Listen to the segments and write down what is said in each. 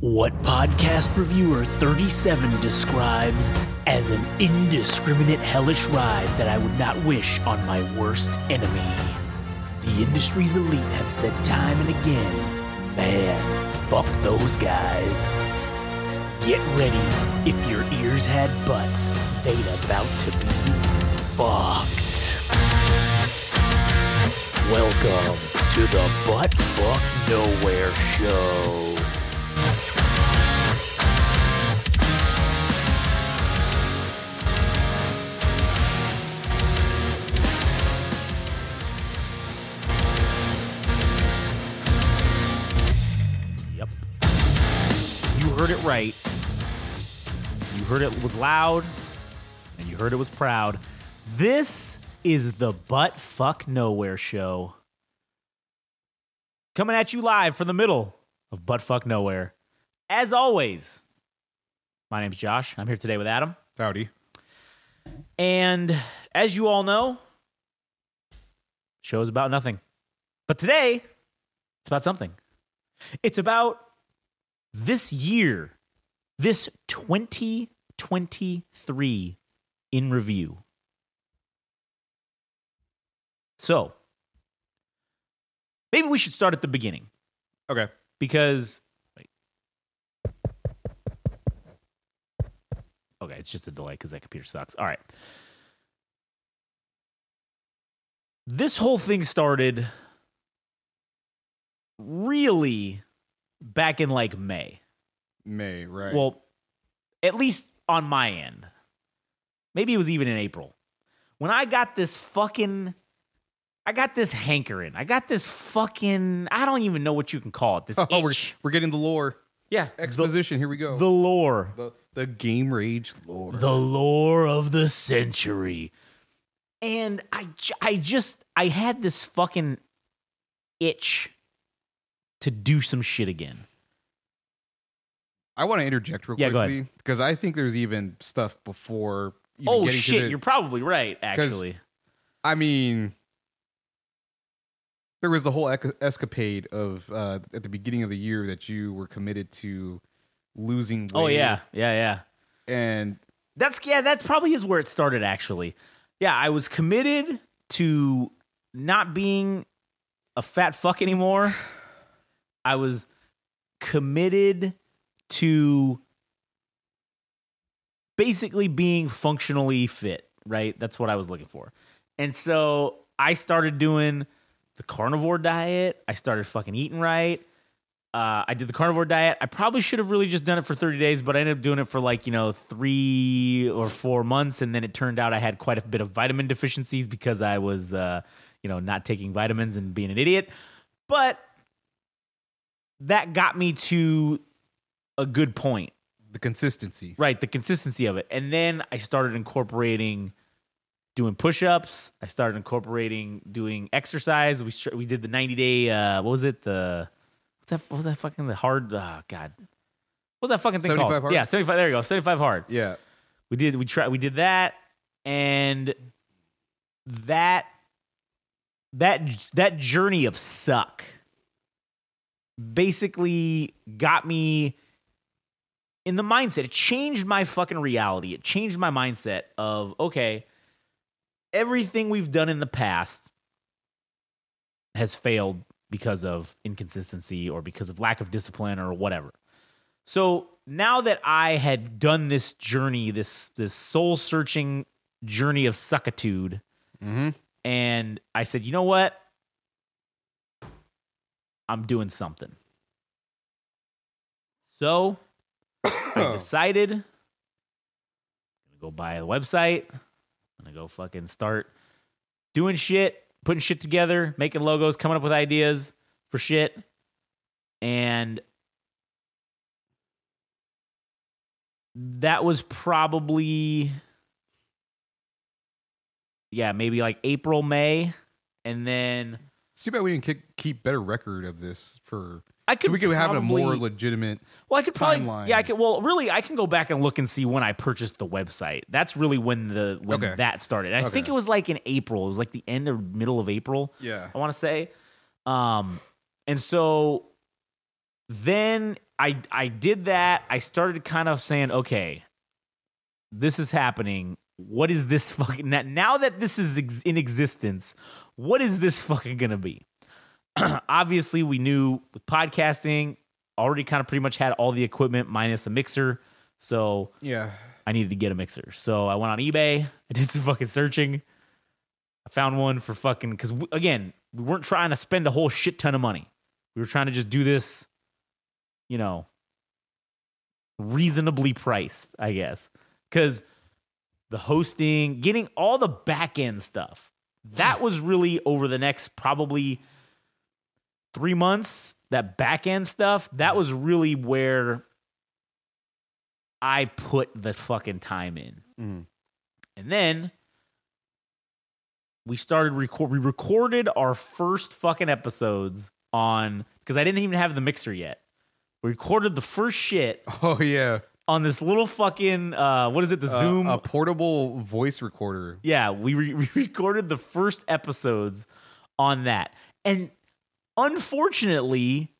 What podcast reviewer 37 describes as an indiscriminate hellish ride that I would not wish on my worst enemy. The industry's elite have said time and again, man, fuck those guys. Get ready if your ears had butts, they'd about to be fucked. Welcome to the Butt Fuck Nowhere Show. Heard it right. You heard it was loud, and you heard it was proud. This is the Butt Fuck Nowhere Show. Coming at you live from the middle of Butt Fuck Nowhere. As always, my name's Josh. I'm here today with Adam. Howdy. And as you all know, show is about nothing. But today, it's about something. It's about this year, this 2023 in review. So, maybe we should start at the beginning Okay. because. Wait. Okay, it's just a delay because that computer sucks. All right. This whole thing started really back in like May. May, right. Well, at least on my end. Maybe it was even in April. When I got this fucking I got this hankering. I got this fucking I don't even know what you can call it. This oh, we're, we're getting the lore. yeah, the, Exposition. Here we go. the lore. the, the game rage lore. the lore of the century. And I I just, I had this fucking itch to do some shit again. I want to interject real Yeah, quickly because I think there's even stuff before. Even oh getting to shit, the- you're probably right. Actually, I mean, there was the whole escapade of uh, at the beginning of the year that you were committed to losing weight. oh yeah, yeah, yeah. and That's yeah, that probably is where it started. Actually, yeah, I was committed to not being a fat fuck anymore. I was committed to basically being functionally fit, right? That's what I was looking for. And so I started doing the carnivore diet. I started fucking eating right. Uh, I did the carnivore diet. I probably should have really just done it for 30 days, but I ended up doing it for like, you know, three or four months. And then it turned out I had quite a bit of vitamin deficiencies because I was, uh, you know, not taking vitamins and being an idiot. But that got me to a good point. the consistency. Right, the consistency of it. And then I started incorporating doing push-ups. I started incorporating doing exercise. We we did the 90-day uh what was it? The what's that what was that fucking the hard oh god. What's that fucking thing 75 called? hard? Yeah, 75 there you go. 75 hard. Yeah. We did we try we did that and that that that journey of suck basically got me in the mindset. It changed my fucking reality. It changed my mindset of okay, everything we've done in the past has failed because of inconsistency or because of lack of discipline or whatever. So now that I had done this journey, this this soul searching journey of suckitude, Mm-hmm. and I said, you know what? I'm doing something. So I decided I'm gonna go buy a website. I'm gonna go fucking start doing shit, putting shit together, making logos, coming up with ideas for shit. And that was probably yeah, maybe like April, May. And then It's too bad we didn't keep, keep better record of this for. I could So we could have a more legitimate. Well, I could probably timeline. yeah, I could well really I can go back and look and see when I purchased the website. That's really when the when Okay. that started. I think it was like in April. It was like the end or middle of April. Yeah. I want to say. Um and so then I I did that. I started kind of saying, okay, this is happening. What is this fucking now- now that this is ex- in existence? What is this fucking gonna be? Obviously, we knew with podcasting already kind of pretty much had all the equipment minus a mixer. So Yeah. I needed to get a mixer. So I went on eBay. I did some fucking searching. I found one for fucking because again, we weren't trying to spend a whole shit ton of money. We were trying to just do this, you know, reasonably priced, I guess. Because the hosting, getting all the back end stuff, that was really over the next probably three months. That back end stuff, that was really where I put the fucking time in. Mhm. And then we started record we recorded our first fucking episodes on because I didn't even have the mixer yet. We recorded the first shit Oh yeah. On this little fucking uh what is it, the Uh, Zoom a portable voice recorder. yeah, we, re- we recorded the first episodes on that. And unfortunately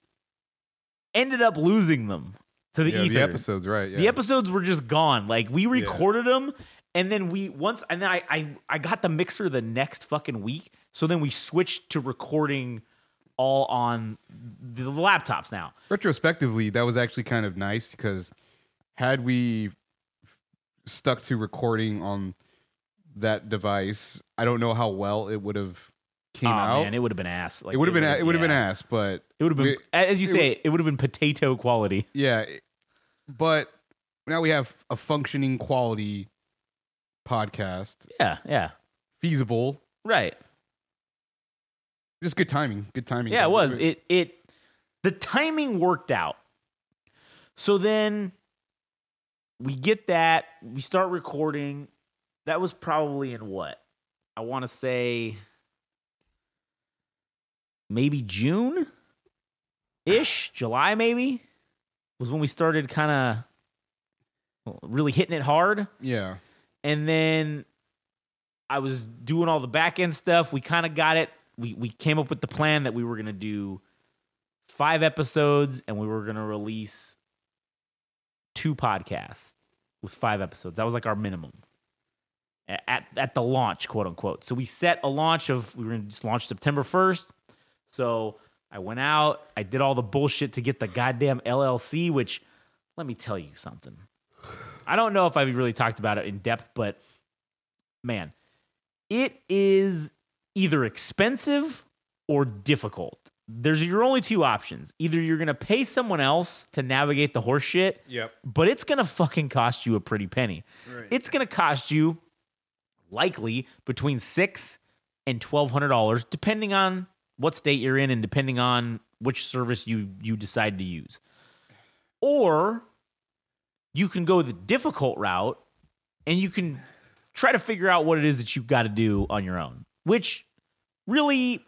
ended up losing them to the yeah, ether. the episodes, right? Yeah. The episodes were just gone. Like we recorded them, and then we once, and then I, I I got the mixer the next fucking week. So then we switched to recording all on the laptops now. retrospectively, that was actually kind of nice because had we stuck to recording on that device, I don't know how well it would have came oh out. man, it would have been ass. Like, it would have been it would have been ass, but It would have been we- as you it say. It would have been potato quality. yeah. But now we have a functioning quality podcast, Yeah, yeah, feasible. right. Just good timing. Good timing. Yeah, it was. It it the timing worked out. So then we get that, we start recording. That was probably in what? I want to say maybe June ish, July maybe was when we started kind of really hitting it hard Yeah. and then I was doing all the back end stuff. We kind of got it. We we came up with the plan that we were gonna do five episodes and we were gonna release two podcasts with five episodes. That was like our minimum at at the launch, quote unquote. So we set a launch of we were gonna just launch September first. So I went out, I did all the bullshit to get the goddamn LLC, which let me tell you something. I don't know if I've really talked about it in depth, but man, it is either expensive or difficult. There's your only two options. Either you're gonna pay someone else to navigate the horse shit, Yep. but it's gonna fucking cost you a pretty penny. It's gonna cost you likely between six and twelve hundred dollars, depending on what state you're in and depending on which service you you decide to use. Or you can go the difficult route and you can try to figure out what it is that you've got to do on your own. Which really,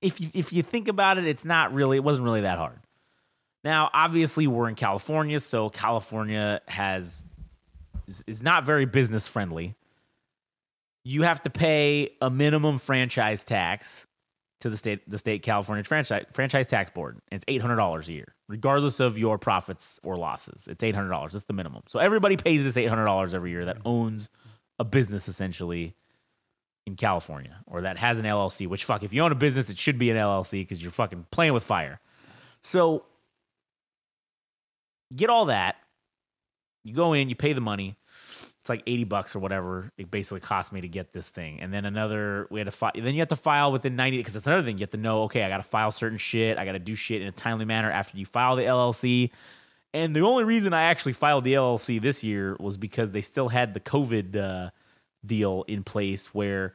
if you if you think about it, it's not really it wasn't really that hard. Now, obviously, we're in California, so California has is- not very business friendly. You have to pay a minimum franchise tax to the state the state California franchise franchise tax board. And it's eight hundred dollars a year, regardless of your profits or losses. It's eight hundred dollars. That's the minimum. So everybody pays this eight hundred dollars every year that owns a business essentially in California or that has an LLC. Which fuck, if you own a business, it should be an LLC because you're fucking playing with fire. So get all that. You go in, you pay the money. It's like 80 bucks or whatever. It basically cost me to get this thing. And then another, we had to file. Then you have to file within 90, because that's another thing. You have to know, okay, I got to file certain shit. I got to do shit in a timely manner after you file the LLC. And the only reason I actually filed the LLC this year was because they still had the COVID uh, deal in place where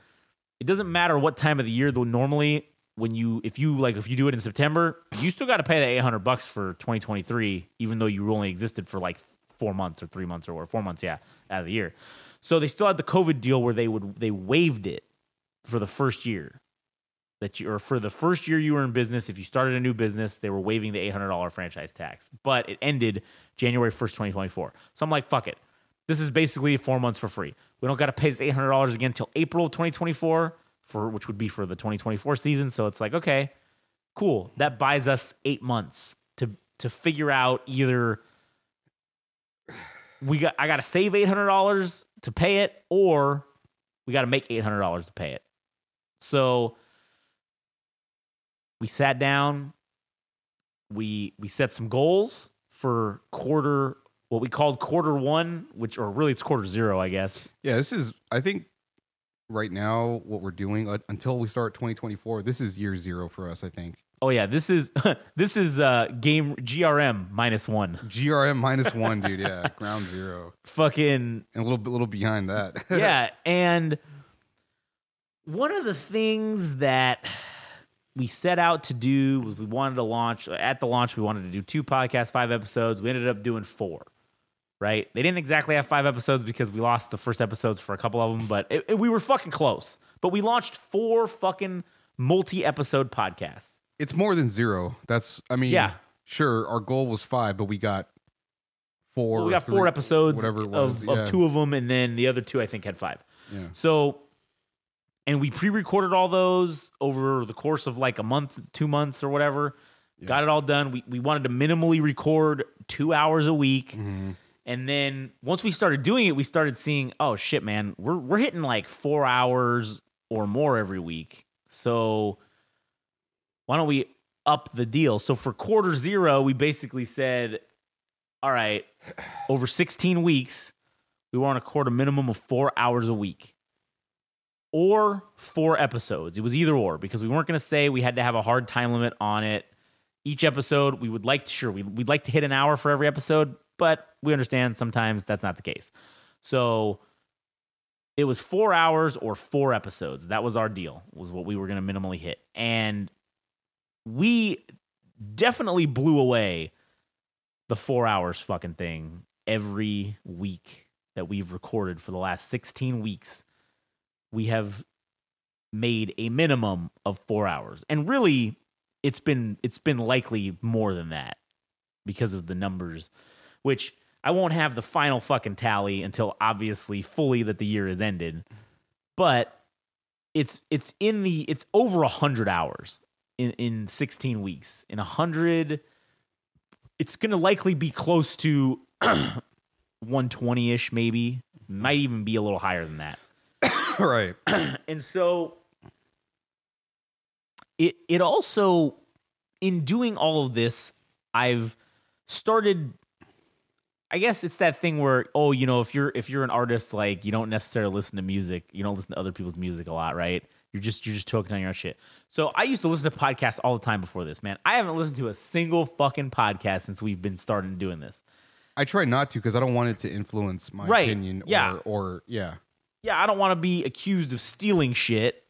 it doesn't matter what time of the year, though, normally when you if you like if you do it in September, you still got to pay the 800 bucks for 2023 even though you only existed for like 4 months or 3 months or, or 4 months yeah out of the year. So they still had the COVID deal where they would they waived it for the first year. That you or for the first year you were in business, if you started a new business, they were waiving the $800 franchise tax. But it ended January 1st, 2024. So I'm like, fuck it. This is basically 4 months for free. We don't got to pay this $800 again until April of 2024 for which would be for the 2024 season. So it's like, okay, cool. That buys us eight months to to figure out either we got I got to save eight hundred dollars to pay it, or we got to make eight hundred dollars to pay it. So we sat down, we we set some goals for quarter what we called quarter one, which or really it's quarter zero, I guess. Yeah, this is. I think right now what we're doing uh, until we start 2024. This is year zero for us. I think Oh yeah, this is this is uh game GRM minus one. GRM minus one, dude. Yeah, ground zero, Fucking and a little bit, little behind that. yeah, and one of the things that we set out to do was we wanted to launch at the launch we wanted to do two podcasts, five episodes. We ended up doing four. Right? They didn't exactly have five episodes because we lost the first episodes for a couple of them, but it, it- we were fucking close. But we launched four fucking multi-episode podcasts. it's more than zero. That's. I mean, Yeah. Sure, our goal was five, but we got four. Well, we got three- four episodes whatever was. of, yeah. of two of them, and then the other two I think had five. Yeah. So, and we pre-recorded all those over the course of like a month, two months, or whatever. Got it all done. We we wanted to minimally record two hours a week, Mm-hmm. And then once we started doing it, we started seeing, oh shit, man, we're we're hitting like four hours or more every week. So why don't we up the deal? So for quarter zero, we basically said, all right, over 16 weeks, we want to record a minimum of four hours a week or four episodes. It was either or because we weren't going to say we had to have a hard time limit on it. Each episode, we would like to, sure, we, we'd like to hit an hour for every episode, but we understand sometimes that's not the case. So it was four hours or four episodes. That was our deal, was what we were going to minimally hit. And we definitely blew away the four hours fucking thing every week that we've recorded for the last 16 weeks. We have made a minimum of four hours. And really, it's been it's been likely more than that because of the numbers, which I won't have the final fucking tally until obviously fully that the year is ended. But it's it's in the it's over a hundred hours in, in 16 weeks. In a hundred it's gonna likely be close to 120 ish, maybe. Might even be a little higher than that. right. And so it it also in doing all of this, I've started I guess it's that thing where oh, you know, if you're if you're an artist like you don't necessarily listen to music, you don't listen to other people's music a lot, right? You're just you're just talking on your own shit. So I used to listen to podcasts all the time before this, man. I haven't listened to a single fucking podcast since we've been starting doing this. I try not to because I don't want it to influence my Right. opinion. Yeah. Or, or yeah. yeah, I don't want to be accused of stealing shit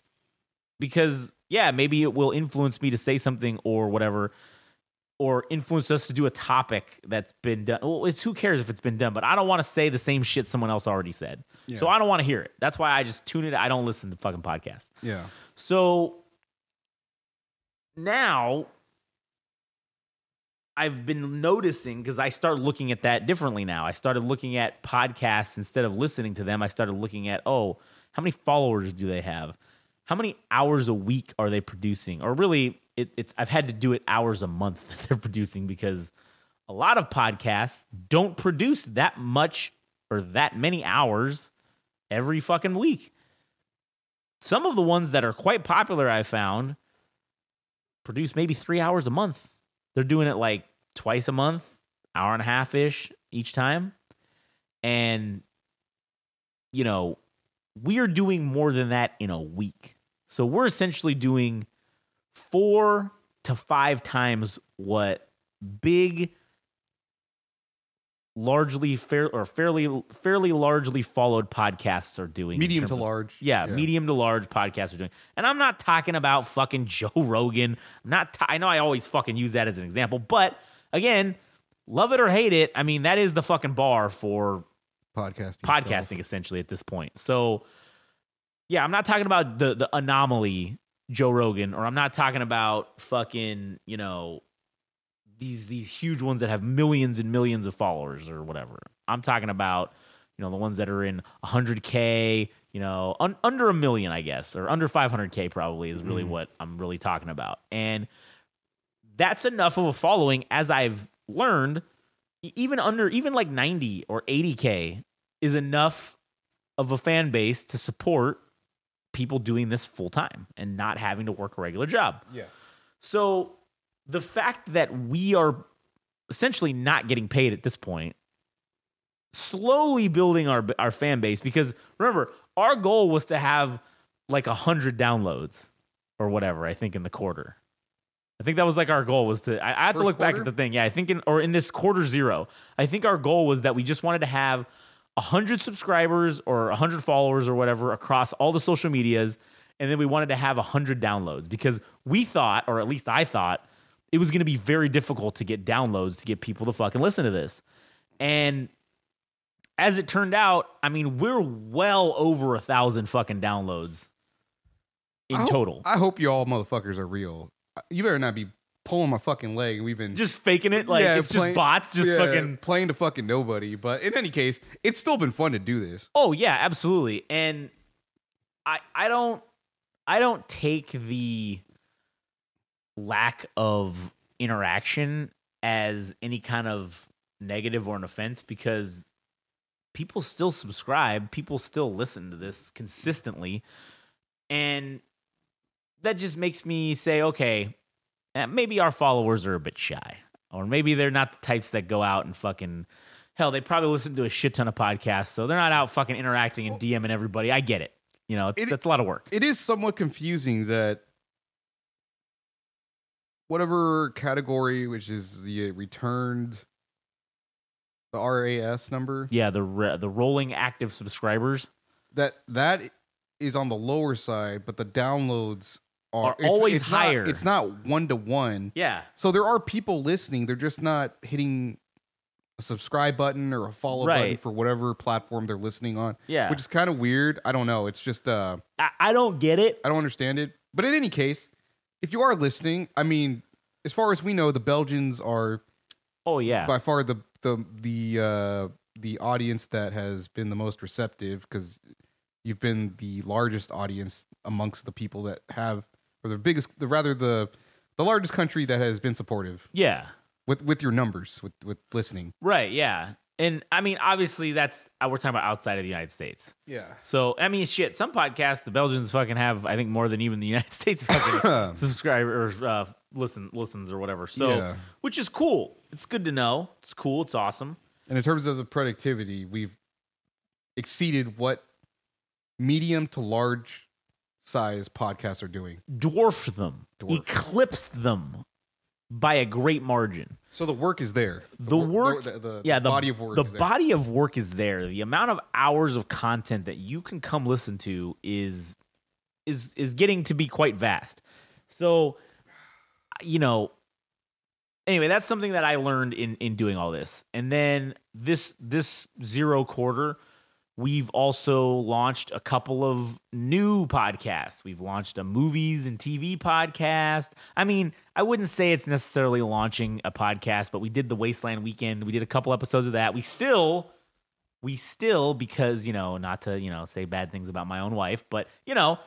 because yeah, maybe it will influence me to say something or whatever, or influence us to do a topic that's been done. Well, it's who cares if it's been done, but I don't want to say the same shit someone else already said. So I don't want to hear it. That's why I just tune it. I don't listen to fucking podcasts. Yeah. So now I've been noticing because I started looking at that differently now. I started looking at podcasts instead of listening to them. I started looking at, oh, how many followers do they have? How many hours a week are they producing? Or really, it, it's I've had to do it hours a month that they're producing because a lot of podcasts don't produce that much or that many hours every fucking week. Some of the ones that are quite popular, I found, produce maybe three hours a month. They're doing it like twice a month, hour and a half ish each time. And, you know, we are doing more than that in a week. So we're essentially doing four to five times what big largely fair or fairly fairly largely followed podcasts are doing Medium to of- large. yeah, medium to large podcasts are doing. And I'm not talking about fucking Joe Rogan. I'm not t- I know I always fucking use that as an example, but again, love it or hate it, I mean that is the fucking bar for Podcasting. podcasting itself. essentially at this point. So yeah, I'm not talking about the the anomaly Joe Rogan or I'm not talking about fucking, you know, these these huge ones that have millions and millions of followers or whatever. I'm talking about, you know, the ones that are in 100k, you know, un- under a million, I guess, or under 500k probably is really mm-hmm. what I'm really talking about. And that's enough of a following as I've learned even under even like 90 or 80k is enough of a fan base to support people doing this full time and not having to work a regular job. Yeah. So the fact that we are essentially not getting paid at this point, slowly building our our fan base because remember our goal was to have like a hundred downloads or whatever. I think in the quarter. I think that was like our goal was to. I, I have to First look back at the thing. Yeah, I think in or in this quarter zero, I think our goal was that we just wanted to have hundred subscribers or hundred followers or whatever across all the social medias, and then we wanted to have hundred downloads because we thought, or at least I thought, it was going to be very difficult to get downloads to get people to fucking listen to this, and as it turned out, I mean, we're well over a thousand fucking downloads in I hope- total. I hope you all motherfuckers are real. You better not be pulling my fucking leg. We've been just faking it like Yeah, it's playing- just bots just yeah, fucking playing to fucking nobody. But in any case, it's still been fun to do this. oh yeah absolutely and i i don't i don't take the lack of interaction as any kind of negative or an offense because people still subscribe people still listen to this consistently and that just makes me say okay Eh, maybe our followers are a bit shy or maybe they're not the types that go out and fucking hell they probably listen to a shit ton of podcasts so they're not out fucking interacting and dming everybody. I get it. You know it's, It- that's a lot of work. It is somewhat confusing that whatever category, which is the returned, the RAS number, yeah the re- the rolling active subscribers. That that is on the lower side, but the downloads Are are, always it's not- higher. it's not one to one. yeah So there are people listening. They're just not hitting a subscribe button or a follow button for whatever platform they're listening on. Yeah. Which is kind of weird. I don't know. It's just uh I, I don't get it I don't understand it. But in any case, if you are listening, I mean, as far as we know, the Belgians are oh yeah by far the the the uh the audience that has been the most receptive because you've been the largest audience amongst the people that have or the biggest the rather the the largest country that has been supportive yeah with with your numbers with with listening. right yeah and i mean obviously that's uh, we're talking about outside of the united states Yeah. So I mean, shit. Some podcasts, the Belgians fucking have, I think, more than even the United States fucking subscriber or uh, listen listens or whatever. So, Yeah. which is cool. It's good to know. It's cool. It's awesome. And in terms of the productivity, we've exceeded what medium to large size podcasts are doing. Dwarf them, Dwarf. eclipse them by a great margin. So the work is there. The wor- work, the, the yeah, the body of work. The is there. body of work is there. The amount of hours of content that you can come listen to is is is getting to be quite vast. So, you know, anyway, that's something that I learned in in doing all this. And then this this zero quarter, we've also launched a couple of new podcasts. We've launched a movies and TV podcast. I mean, I wouldn't say it's necessarily launching a podcast, but we did the Wasteland Weekend. We did a couple episodes of that. We still we still because, you know, not to, you know, say bad things about my own wife, but you know,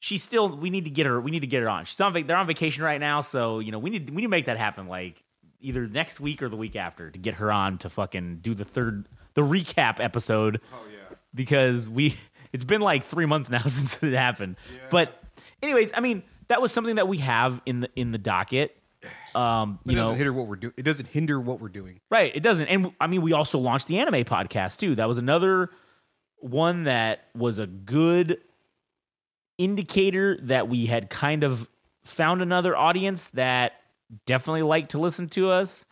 she's still we need to get her we need to get her on. She's on they're on vacation right now, so, you know, we need we need to make that happen like either next week or the week after to get her on to fucking do the third the recap episode Oh yeah. because we it's been like three months now since it happened. But anyways, I mean that was something that we have in the in the docket. Um, you know, doesn't hinder what we're doing. It doesn't hinder what we're doing. right? It doesn't, and I mean we also launched the anime podcast too. That was another one that was a good indicator that we had kind of found another audience that definitely liked to listen to us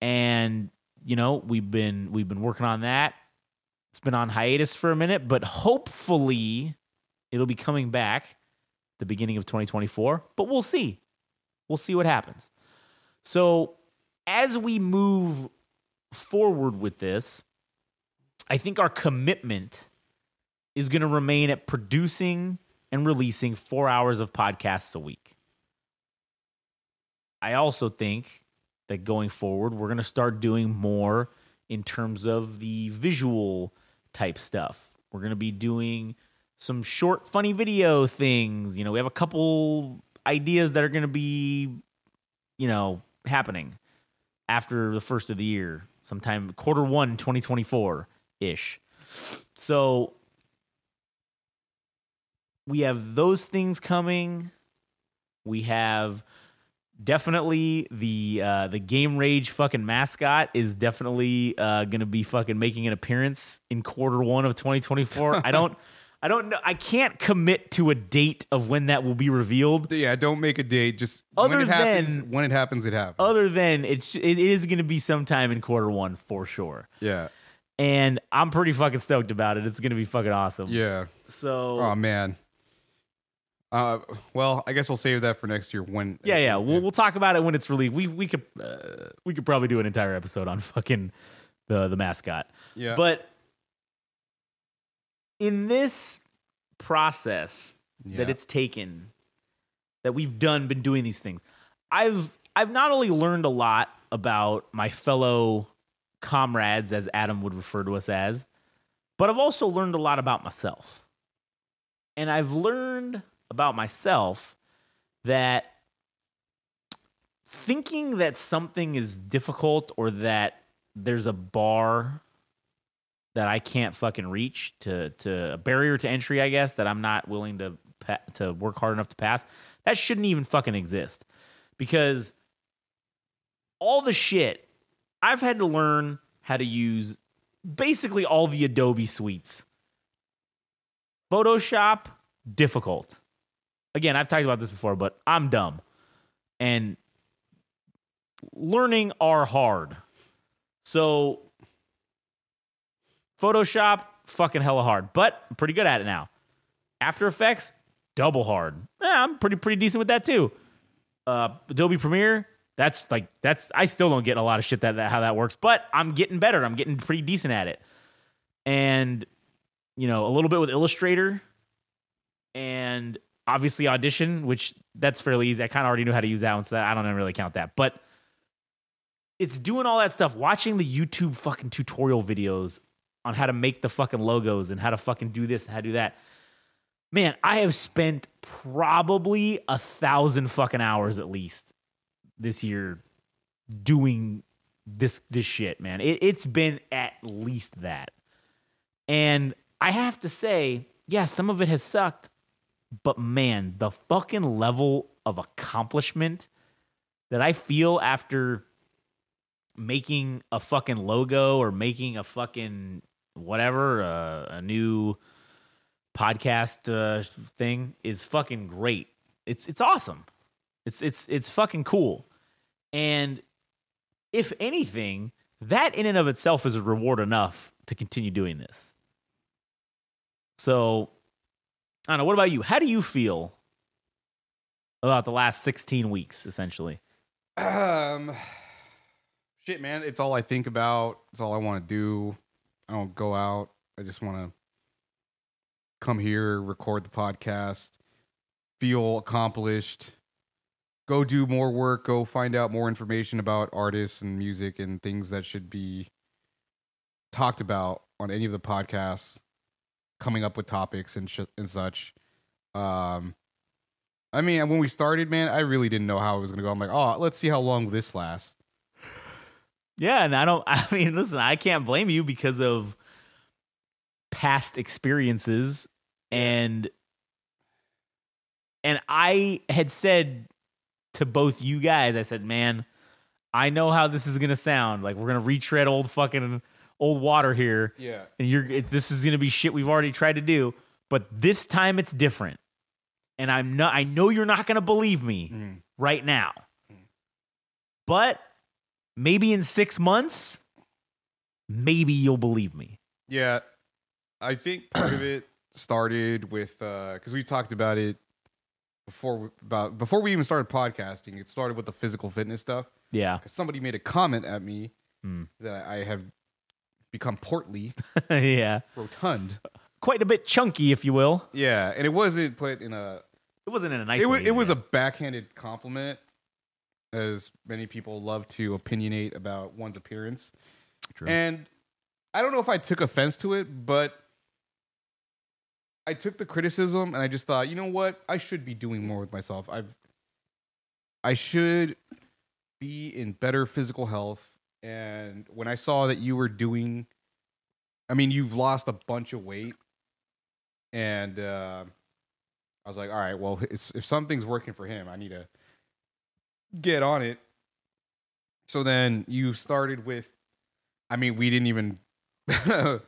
and you know we've been we've been working on that. It's been on hiatus for a minute but hopefully it'll be coming back the beginning of 2024 but we'll see. We'll see what happens. So as we move forward with this i think our commitment is going to remain at producing and releasing four hours of podcasts a week. I also think that going forward, we're going to start doing more in terms of the visual type stuff. We're going to be doing some short, funny video things. You know, we have a couple ideas that are going to be, you know, happening after the first of the year, sometime quarter one, 2024 ish. So we have those things coming. We have definitely the uh, the game rage fucking mascot is definitely uh, gonna be fucking making an appearance in quarter one of 2024. I don't I don't know I can't commit to a date of when that will be revealed. Yeah, don't make a date. Just when Other it happens, than- when it happens, it happens. Other than it's it is gonna be sometime in quarter one for sure. yeah, And I'm pretty fucking stoked about it. It's gonna be fucking awesome. yeah. So Oh man. Uh, well, I guess we'll save that for next year. When? Yeah, yeah. We'll we'll talk about it when it's released. We we could uh, we could probably do an entire episode on fucking the the mascot. yeah. But in this process yeah. that it's taken, that we've done, been doing these things, I've I've not only learned a lot about my fellow comrades, as Adam would refer to us as, but I've also learned a lot about myself. And I've learned about myself that thinking that something is difficult or that there's a bar that I can't fucking reach to to a barrier to entry, I guess that I'm not willing to to work hard enough to pass. That shouldn't even fucking exist because all the shit I've had to learn how to use basically all the Adobe suites. Photoshop difficult. Again, I've talked about this before, but I'm dumb. And learning are hard. So Photoshop, fucking hella hard, but I'm pretty good at it now. After Effects, double hard. Yeah, I'm pretty pretty decent with that too. Uh, Adobe Premiere, that's like that's I still don't get a lot of shit that, that how that works, but I'm getting better. I'm getting pretty decent at it. And you know, a little bit with Illustrator and obviously Audition, which that's fairly easy. I kind of already knew how to use that one, so that I don't really count that. But it's doing all that stuff, watching the YouTube fucking tutorial videos on how to make the fucking logos and how to fucking do this and how to do that. Man, I have spent probably a thousand fucking hours at least this year doing this this shit, man. It, it's been at least that. And I have to say, yeah, some of it has sucked, but man, the fucking level of accomplishment that I feel after making a fucking logo or making a fucking whatever, uh, a new podcast uh, thing is fucking great. It's it's awesome. It's it's it's fucking cool. And if anything, that in and of itself is a reward enough to continue doing this. So, I don't know. What about you? How do you feel about the last 16 weeks, essentially? Um, shit, man. It's all I think about. It's all I want to do. I don't go out. I just want to come here, record the podcast, feel accomplished, go do more work, go find out more information about artists and music and things that should be talked about on any of the podcasts, coming up with topics and sh- and such. Um, I mean, when we started, man, I really didn't know how it was going to go. I'm like, oh, let's see how long this lasts. Yeah, and I don't. I mean, listen, I can't blame you because of past experiences, and and I had said to both you guys, I said, man, I know how this is gonna sound. Like we're gonna retread old fucking old water here, Yeah. and you're it, this is gonna be shit we've already tried to do, but this time it's different. And I'm not. I know you're not gonna believe me Mm. right now, but maybe in six months, maybe you'll believe me. Yeah. I think part of it started with because we talked about it before we, about before we even started podcasting. It started with the physical fitness stuff Yeah, because somebody made a comment at me Hmm. that I have become portly, yeah, rotund. quite a bit chunky, if you will. Yeah, and it wasn't put in a. It wasn't in a nice it way. was, it was a backhanded compliment, as many people love to opinionate about one's appearance. True. And I don't know if I took offense to it, but I took the criticism and I just thought, you know what? I should be doing more with myself. I've I should be in better physical health. And when I saw that you were doing, I mean, you've lost a bunch of weight, and uh, I was like, all right, well, it's, if something's working for him, I need to get on it. So then you started with, I mean, we didn't even. the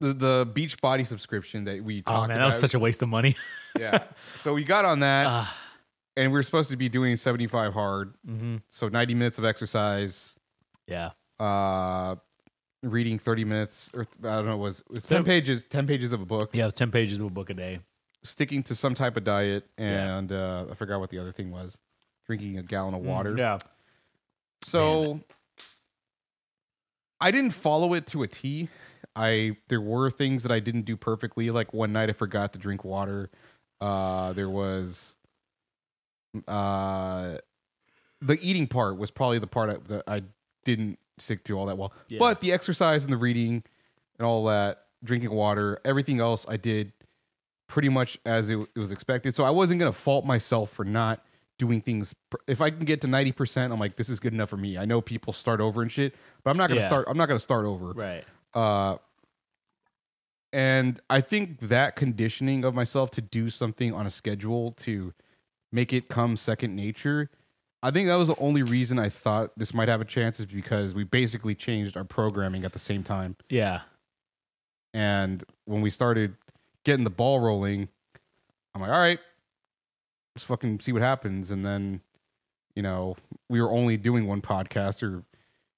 the Beachbody subscription that we talked Oh man, about that was such a waste of money. yeah so we got on that uh, and we are supposed to be doing 75 hard. Hmm so 90 minutes of exercise. Yeah. uh reading 30 minutes or i don't know it was, it was 10 pages 10 pages of a book. Yeah, ten pages of a book a day. sticking to some type of diet Yeah. and uh i forgot what the other thing was. Drinking a gallon of water. Mm, Yeah. so i didn't follow it to a t. I there were things that i didn't do perfectly. Like one night i forgot to drink water. Uh there was uh the eating part was probably the part I, that i didn't stick to all that well Yeah. but the exercise and the reading and all that drinking water everything else i did pretty much as it, it was expected so i wasn't going to fault myself for not doing things pr- if i can get to 90% i'm like this is good enough for me i know people start over and shit but i'm not going to Yeah. start i'm not going to start over Right. uh and i think that conditioning of myself to do something on a schedule to make it come second nature i think that was the only reason i thought this might have a chance is because we basically changed our programming at the same time Yeah. and when we started getting the ball rolling i'm like all right let's fucking see what happens and then you know we were only doing one podcast or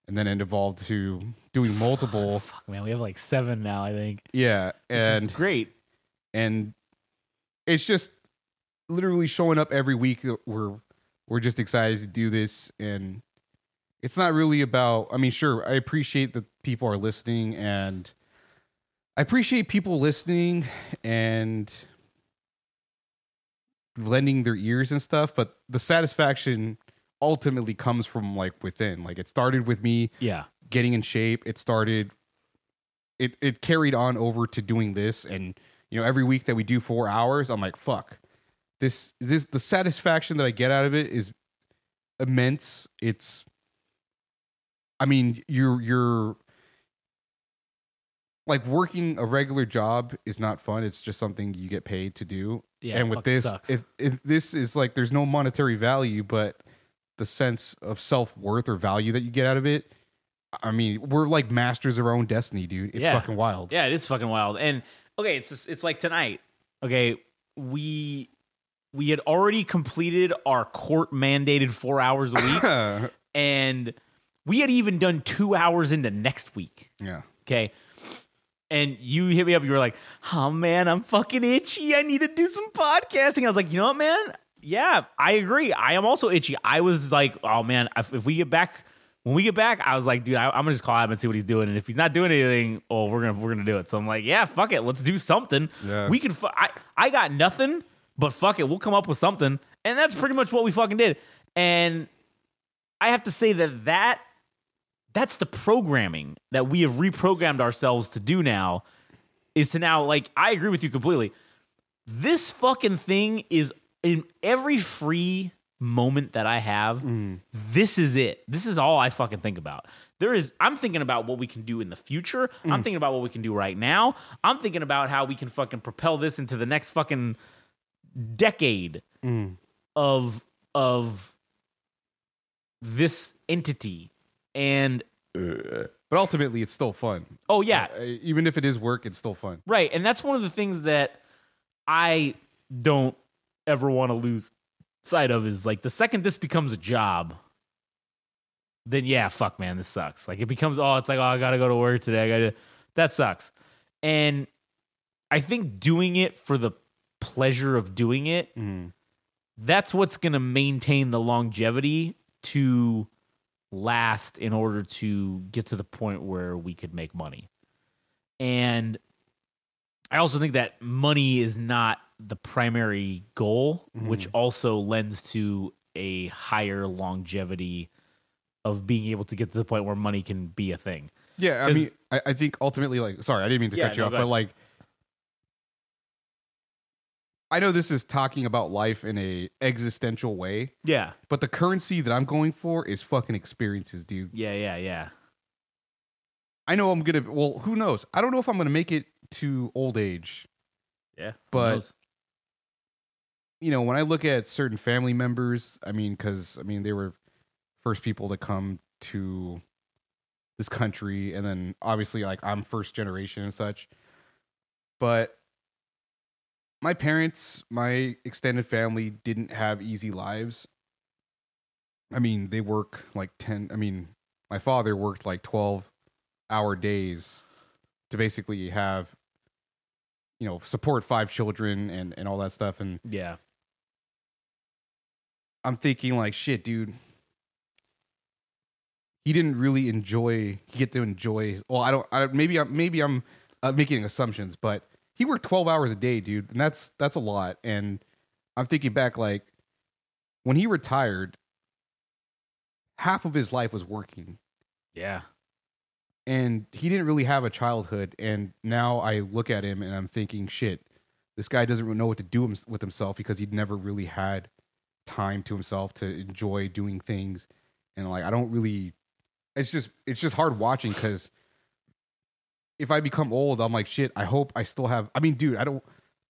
and then it evolved to doing multiple Fuck man, we have like seven now. I think. yeah and great. and it's just literally showing up every week that we're we're just excited to do this and it's not really about i mean sure i appreciate that people are listening and i appreciate people listening and lending their ears and stuff but the satisfaction ultimately comes from like within like it started with me Yeah. getting in shape. It started it it carried on over to doing this and you know every week that we do 4 hours I'm like fuck. This this the satisfaction that I get out of it is immense. It's I mean, you're you're like working a regular job is not fun. It's just something you get paid to do. Yeah. and with this, if, if this is like there's no monetary value, but the sense of self worth or value that you get out of it. I mean, we're like masters of our own destiny, dude. It's Yeah. fucking wild. Yeah, it is fucking wild. And okay, it's just, it's like tonight. Okay, we we had already completed our court mandated four hours a week, and we had even done two hours into next week. yeah. Okay. And you hit me up. You were like, "Oh man, I'm fucking itchy. I need to do some podcasting." I was like, "You know what, man? Yeah, I agree. I am also itchy." I was like, "Oh man, if, if we get back, when we get back, I was like, dude, I, I'm gonna just call him and see what he's doing. And if he's not doing anything, oh, we're gonna we're gonna do it." So I'm like, "Yeah, fuck it, let's do something. Yeah. We can. Fu- I I got nothing, but fuck it, we'll come up with something." And that's pretty much what we fucking did. And I have to say that that that's the programming that we have reprogrammed ourselves to do now is to now like I agree with you completely. This fucking thing is in every free moment that I have, mm. this is it. This is all I fucking think about. There is I'm thinking about what we can do in the future. I'm mm. thinking about what we can do right now. I'm thinking about how we can fucking propel this into the next fucking decade mm. of of this entity. And uh, But ultimately, it's still fun. oh yeah, uh, uh, even if it is work, it's still fun. Right. And that's one of the things that I don't ever want to lose sight of is like the second this becomes a job, then yeah, fuck man, this sucks. Like it becomes oh, it's like, oh, I gotta go to work today. I gotta that sucks. And I think doing it for the pleasure of doing it, mm. that's what's gonna maintain the longevity to last in order to get to the point where we could make money. And I also think that money is not the primary goal, mm-hmm. which also lends to a higher longevity of being able to get to the point where money can be a thing. Yeah, I mean, I, I think ultimately, like, sorry, I didn't mean to Yeah, cut you no, off, but like, I know this is talking about life in a existential way, Yeah. but the currency that I'm going for is fucking experiences, dude. Yeah, yeah, yeah. I know I'm gonna. Well, who knows? I don't know if I'm gonna make it to old age. Yeah. But- You know, when I look at certain family members, I mean, because I mean, they were first people to come to this country, and then obviously, like I'm first generation and such. But my parents, my extended family, didn't have easy lives. I mean, they work like ten. I mean, my father worked like twelve hour days to basically have you know support five children and and all that stuff and yeah. i'm thinking like shit dude he didn't really enjoy he get to enjoy well i don't I, maybe i'm maybe i'm uh, making assumptions but he worked 12 hours a day dude and that's that's a lot and i'm thinking back like when he retired half of his life was working Yeah. and he didn't really have a childhood and now i look at him and i'm thinking shit this guy doesn't really know what to do with himself because he'd never really had time to himself to enjoy doing things and like i don't really it's just it's just hard watching because if i become old i'm like shit i hope i still have i mean dude i don't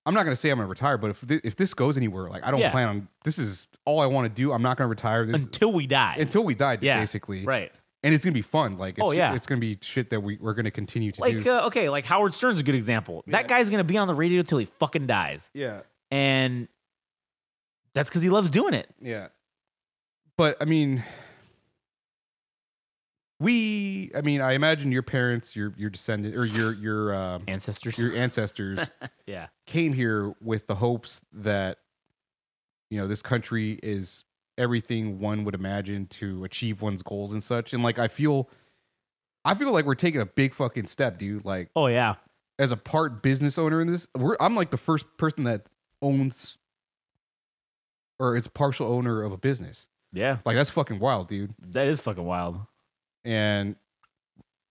i'm not gonna say i'm gonna retire but if thi- if this goes anywhere like i don't Yeah. plan on this is all i want to do i'm not gonna retire this Until we die. until we die Yeah, basically right. and it's gonna be fun. Like, it's Oh, yeah. it's gonna be shit that we we're gonna continue to Like do. uh, okay, like Howard Stern's a good example. That guy's gonna be on the radio till he fucking dies, yeah, and that's because he loves doing it. yeah. But I mean, we. I mean, I imagine your parents, your your descendant, or your your uh, Ancestors. your ancestors yeah. came here with the hopes that you know this country is everything one would imagine to achieve one's goals and such. And like, I feel. I feel like we're taking a big fucking step, dude. Like, Oh yeah. as a part business owner in this, we're, I'm like the first person that owns or is partial owner of a business. Yeah. Like that's fucking wild, dude. That is fucking wild. And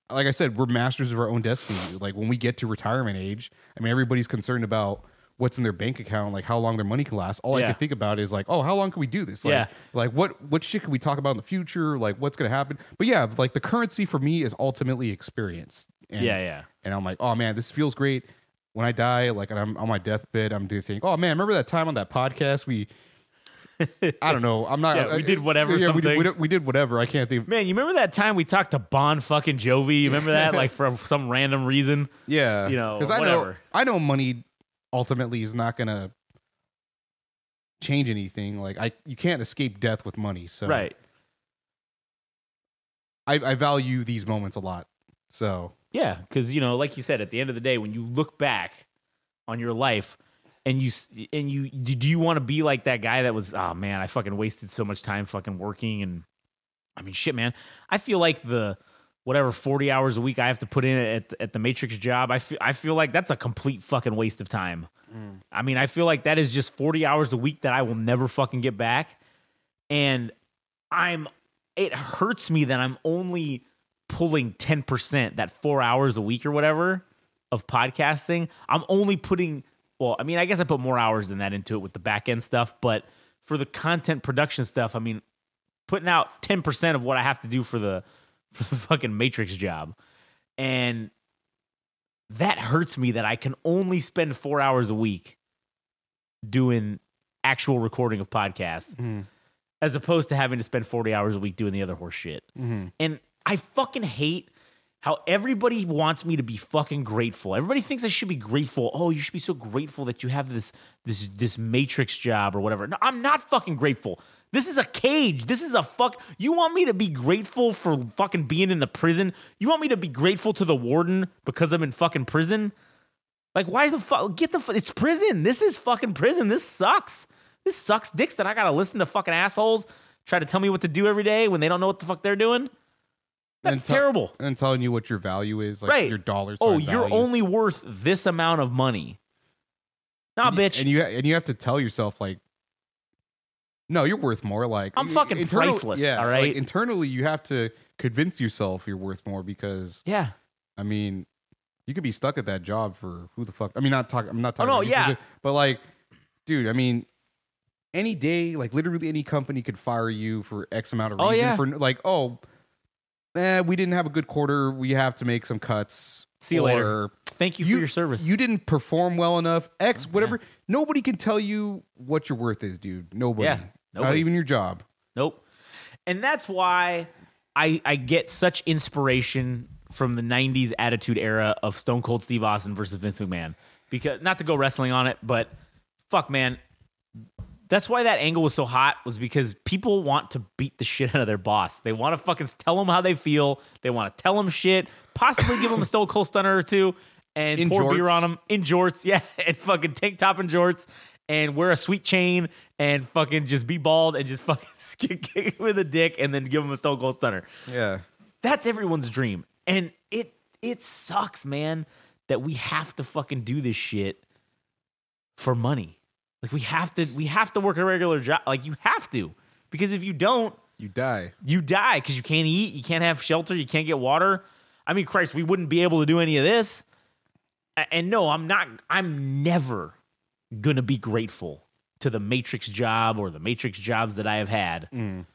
like I said, we're masters of our own destiny. Like when we get to retirement age, I mean, everybody's concerned about what's in their bank account, like how long their money can last. All I can think about is like, oh, how long can we do this? Like, Yeah. Like what what shit can we talk about in the future? Like what's gonna happen? But yeah, like the currency for me is ultimately experience. And, yeah, yeah. and I'm like, oh man, this feels great. When I die, like and I'm on my deathbed, I'm doing think, oh man, remember that time on that podcast we, I don't know, I'm not. Yeah, uh, we did uh, whatever, Yeah, we did, we, did, we did whatever. I can't think. Man, you remember that time we talked to Bon fucking Jovi? You remember that? like for some random reason. Yeah, You know, because I know. I know money ultimately is not gonna change anything. Like I, you can't escape death with money. So Right. I, I value these moments a lot. So Yeah, because you know, like you said, at the end of the day, when you look back on your life, and you and you do you want to be like that guy that was, oh man, I fucking wasted so much time fucking working, and I mean, shit, man, I feel like the whatever forty hours a week I have to put in at at the Matrix job, I feel I feel like that's a complete fucking waste of time. Mm. I mean, I feel like that is just forty hours a week that I will never fucking get back, and I'm. It hurts me that I'm only pulling 10%, that four hours a week or whatever of podcasting. I'm only putting, well, I mean, I guess I put more hours than that into it with the back end stuff, but for the content production stuff, I mean, putting out 10% of what I have to do for the, for the fucking Matrix job. And that hurts me that I can only spend four hours a week doing actual recording of podcasts mm-hmm. as opposed to having to spend 40 hours a week doing the other horse shit. Mm-hmm. And I fucking hate how everybody wants me to be fucking grateful. Everybody thinks I should be grateful. Oh, you should be so grateful that you have this this this matrix job or whatever. No, I'm not fucking grateful. This is a cage. This is a fuck. You want me to be grateful for fucking being in the prison? You want me to be grateful to the warden because I'm in fucking prison? Like, why the fuck? Get the. fu- It's prison. This is fucking prison. This sucks. This sucks dicks that I gotta listen to fucking assholes try to tell me what to do every day when they don't know what the fuck they're doing. That's And tell- terrible. and telling you what your value is, like right. your dollars. Oh, you're value. only worth this amount of money. Nah, and you- bitch. and you and you have to tell yourself like no you're worth more like I'm fucking priceless, yeah all right? like, internally you have to convince yourself you're worth more because yeah. i mean you could be stuck at that job for who the fuck i mean not talking i'm not talking. Oh, talking no, about you yeah. but like dude. I mean, any day, like literally any company could fire you for X amount of Oh, reason yeah. for like, oh, eh, we didn't have a good quarter. We have to make some cuts. See you or, later. Thank you, for your service. You didn't perform well enough. X, Oh, whatever. Nobody can tell you what your worth is, dude. Nobody. Yeah, Not nobody. even your job. Nope. And that's why I I get such inspiration from the '90s Attitude Era of Stone Cold Steve Austin versus Vince McMahon. Because not to go wrestling on it, but fuck, man, that's why that angle was so hot. Was because people want to beat the shit out of their boss. They want to fucking tell them how they feel. They want to tell them shit. Possibly give them a Stone Cold Stunner or two, and In pour beer on them in jorts. Yeah, and fucking tank top and jorts, and wear a sweet chain, and fucking just be bald and just fucking kick kick him with a dick, and then give him a Stone Cold Stunner. Yeah. That's everyone's dream, and it it sucks, man, that we have to fucking do this shit for money. Like we have to we have to work a regular job. Like you have to because if you don't, You die. you die because you can't eat, you can't have shelter, you can't get water. I mean, Christ, we wouldn't be able to do any of this. And no, I'm not. I'm never gonna be grateful to the Matrix job or the Matrix jobs that I have had Mm.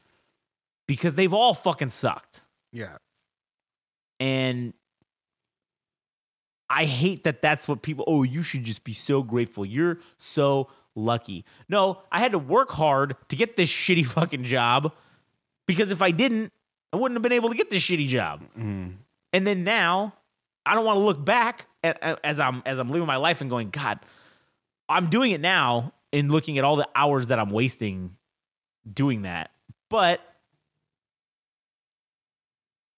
because they've all fucking sucked. Yeah. And I hate that that's what people, oh, you should just be so grateful. You're so lucky. No, I had to work hard to get this shitty fucking job because if I didn't, I wouldn't have been able to get this shitty job. Mm. And then now, I don't want to look back as I'm as I'm living my life and going, God, I'm doing it now and looking at all the hours that I'm wasting doing that. But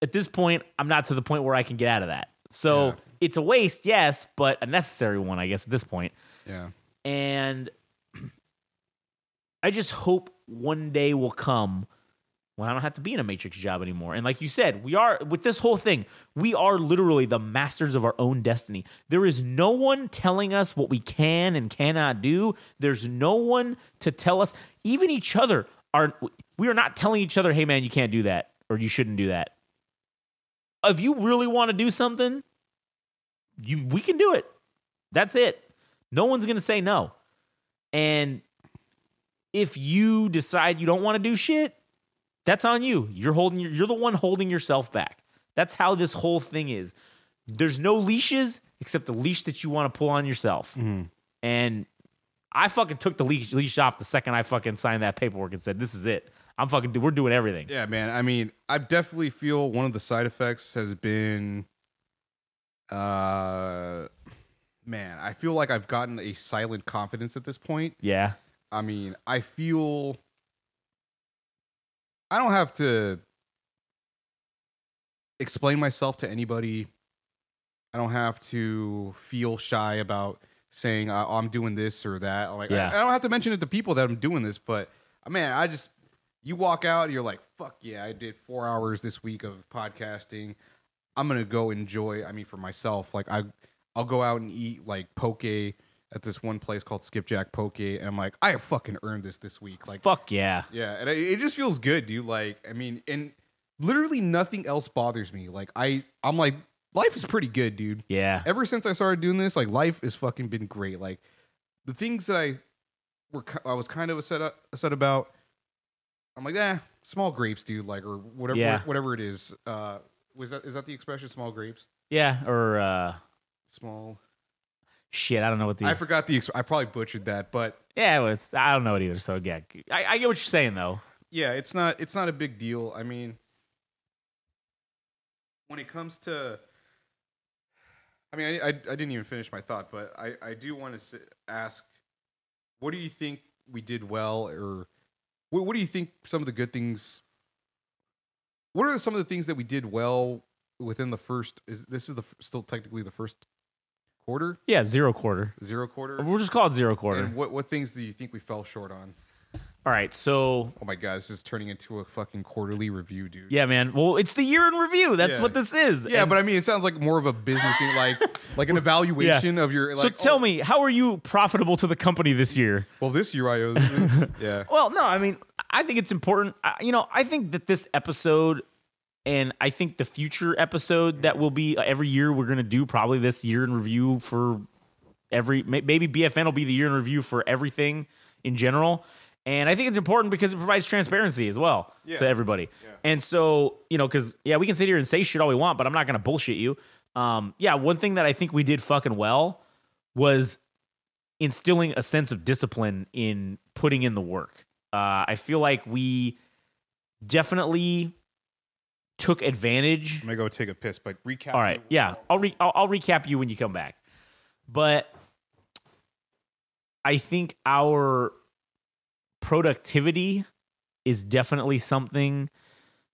at this point, I'm not to the point where I can get out of that. So Yeah. it's a waste, yes, but a necessary one, I guess, at this point. Yeah. And I just hope one day will come when I don't have to be in a matrix job anymore. And like you said, we are with this whole thing, we are literally the masters of our own destiny. There is no one telling us what we can and cannot do. There's no one to tell us, even each other are we are not telling each other, "Hey man, you can't do that or you shouldn't do that." If you really want to do something, you we can do it. That's it. No one's going to say no. And if you decide you don't want to do shit, that's on you. You're holding your, you're the one holding yourself back. That's how this whole thing is. There's no leashes except the leash that you want to pull on yourself. And I fucking took the leash, leash off the second I fucking signed that paperwork and said, "This is it. I'm fucking. We're doing everything." Yeah, man. I mean, I definitely feel one of the side effects has been, uh, man, I feel like I've gotten a silent confidence at this point. Yeah. I mean, I feel I don't have to explain myself to anybody. I don't have to feel shy about saying uh, I'm doing this or that. Like, Yeah. I, I don't have to mention it to people that I'm doing this, but uh, man, I just you walk out, and you're like, fuck yeah, I did four hours this week of podcasting. I'm gonna go enjoy. I mean, for myself, like I, I'll go out and eat like poke at this one place called Skipjack Poke, and I'm like, I have fucking earned this this week. Like, Fuck yeah. yeah, and it, it just feels good, dude. Like, I mean, and literally nothing else bothers me. Like, I, I'm like, life is pretty good, dude. Yeah. Ever since I started doing this, like, life has fucking been great. Like, the things that I were, I was kind of upset, upset about. I'm like, eh, small grapes, dude. Like, or whatever, Yeah. whatever it is. Uh, was that is that the expression? Small grapes, Yeah. Or uh, small. Shit. I don't know what the. I forgot the. I probably butchered that, but Yeah, it was. I don't know it either. So yeah, I, I get what you're saying though. yeah, it's not it's not a big deal. I mean, when it comes to, I mean, I I, I didn't even finish my thought, but I I do want to ask, what do you think we did well, or what what do you think some of the good things? What are some of the things that we did well within the first? Is this is the still technically the first quarter, Yeah, zero quarter. zero quarter? We'll just call it zero quarter. And what what things do you think we fell short on? All right. So Oh my god, this is turning into a fucking quarterly review, dude. yeah, man. Well, it's the year in review. That's Yeah. what this is. Yeah, And but I mean, it sounds like more of a business thing, like like an evaluation of your. so Like, oh tell oh, me, how are you profitable to the company this year? Well, this year I owe. yeah, Well, no, I mean, I think it's important. I- You know, I think that this episode and I think the future episode that will be uh, every year we're going to do probably this year in review for every maybe BFN will be the year in review for everything in general. And I think it's important because it provides transparency as well Yeah. to everybody. And so, you know, because yeah, we can sit here and say shit all we want, but I'm not gonna bullshit you. Um, yeah, one thing that I think we did fucking well was instilling a sense of discipline in putting in the work. Uh, I feel like we definitely took advantage I'm gonna go take a piss, but recap. all right, yeah, I'll, re- I'll I'll recap you when you come back, but I think our productivity is definitely something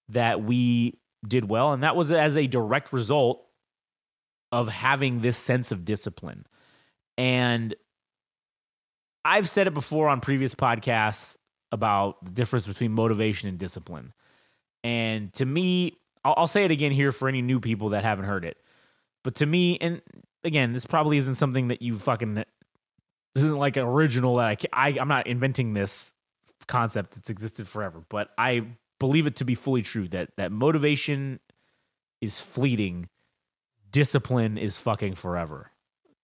that we did well, and that was as a direct result of having this sense of discipline. And I've said it before on previous podcasts about the difference between motivation and discipline. And to me, I'll, I'll say it again here for any new people that haven't heard it. But to me, and again, this probably isn't something that you fucking. This isn't like original that I, I I'm not inventing this concept. It's existed forever, but I believe it to be fully true that that motivation is fleeting, discipline is fucking forever.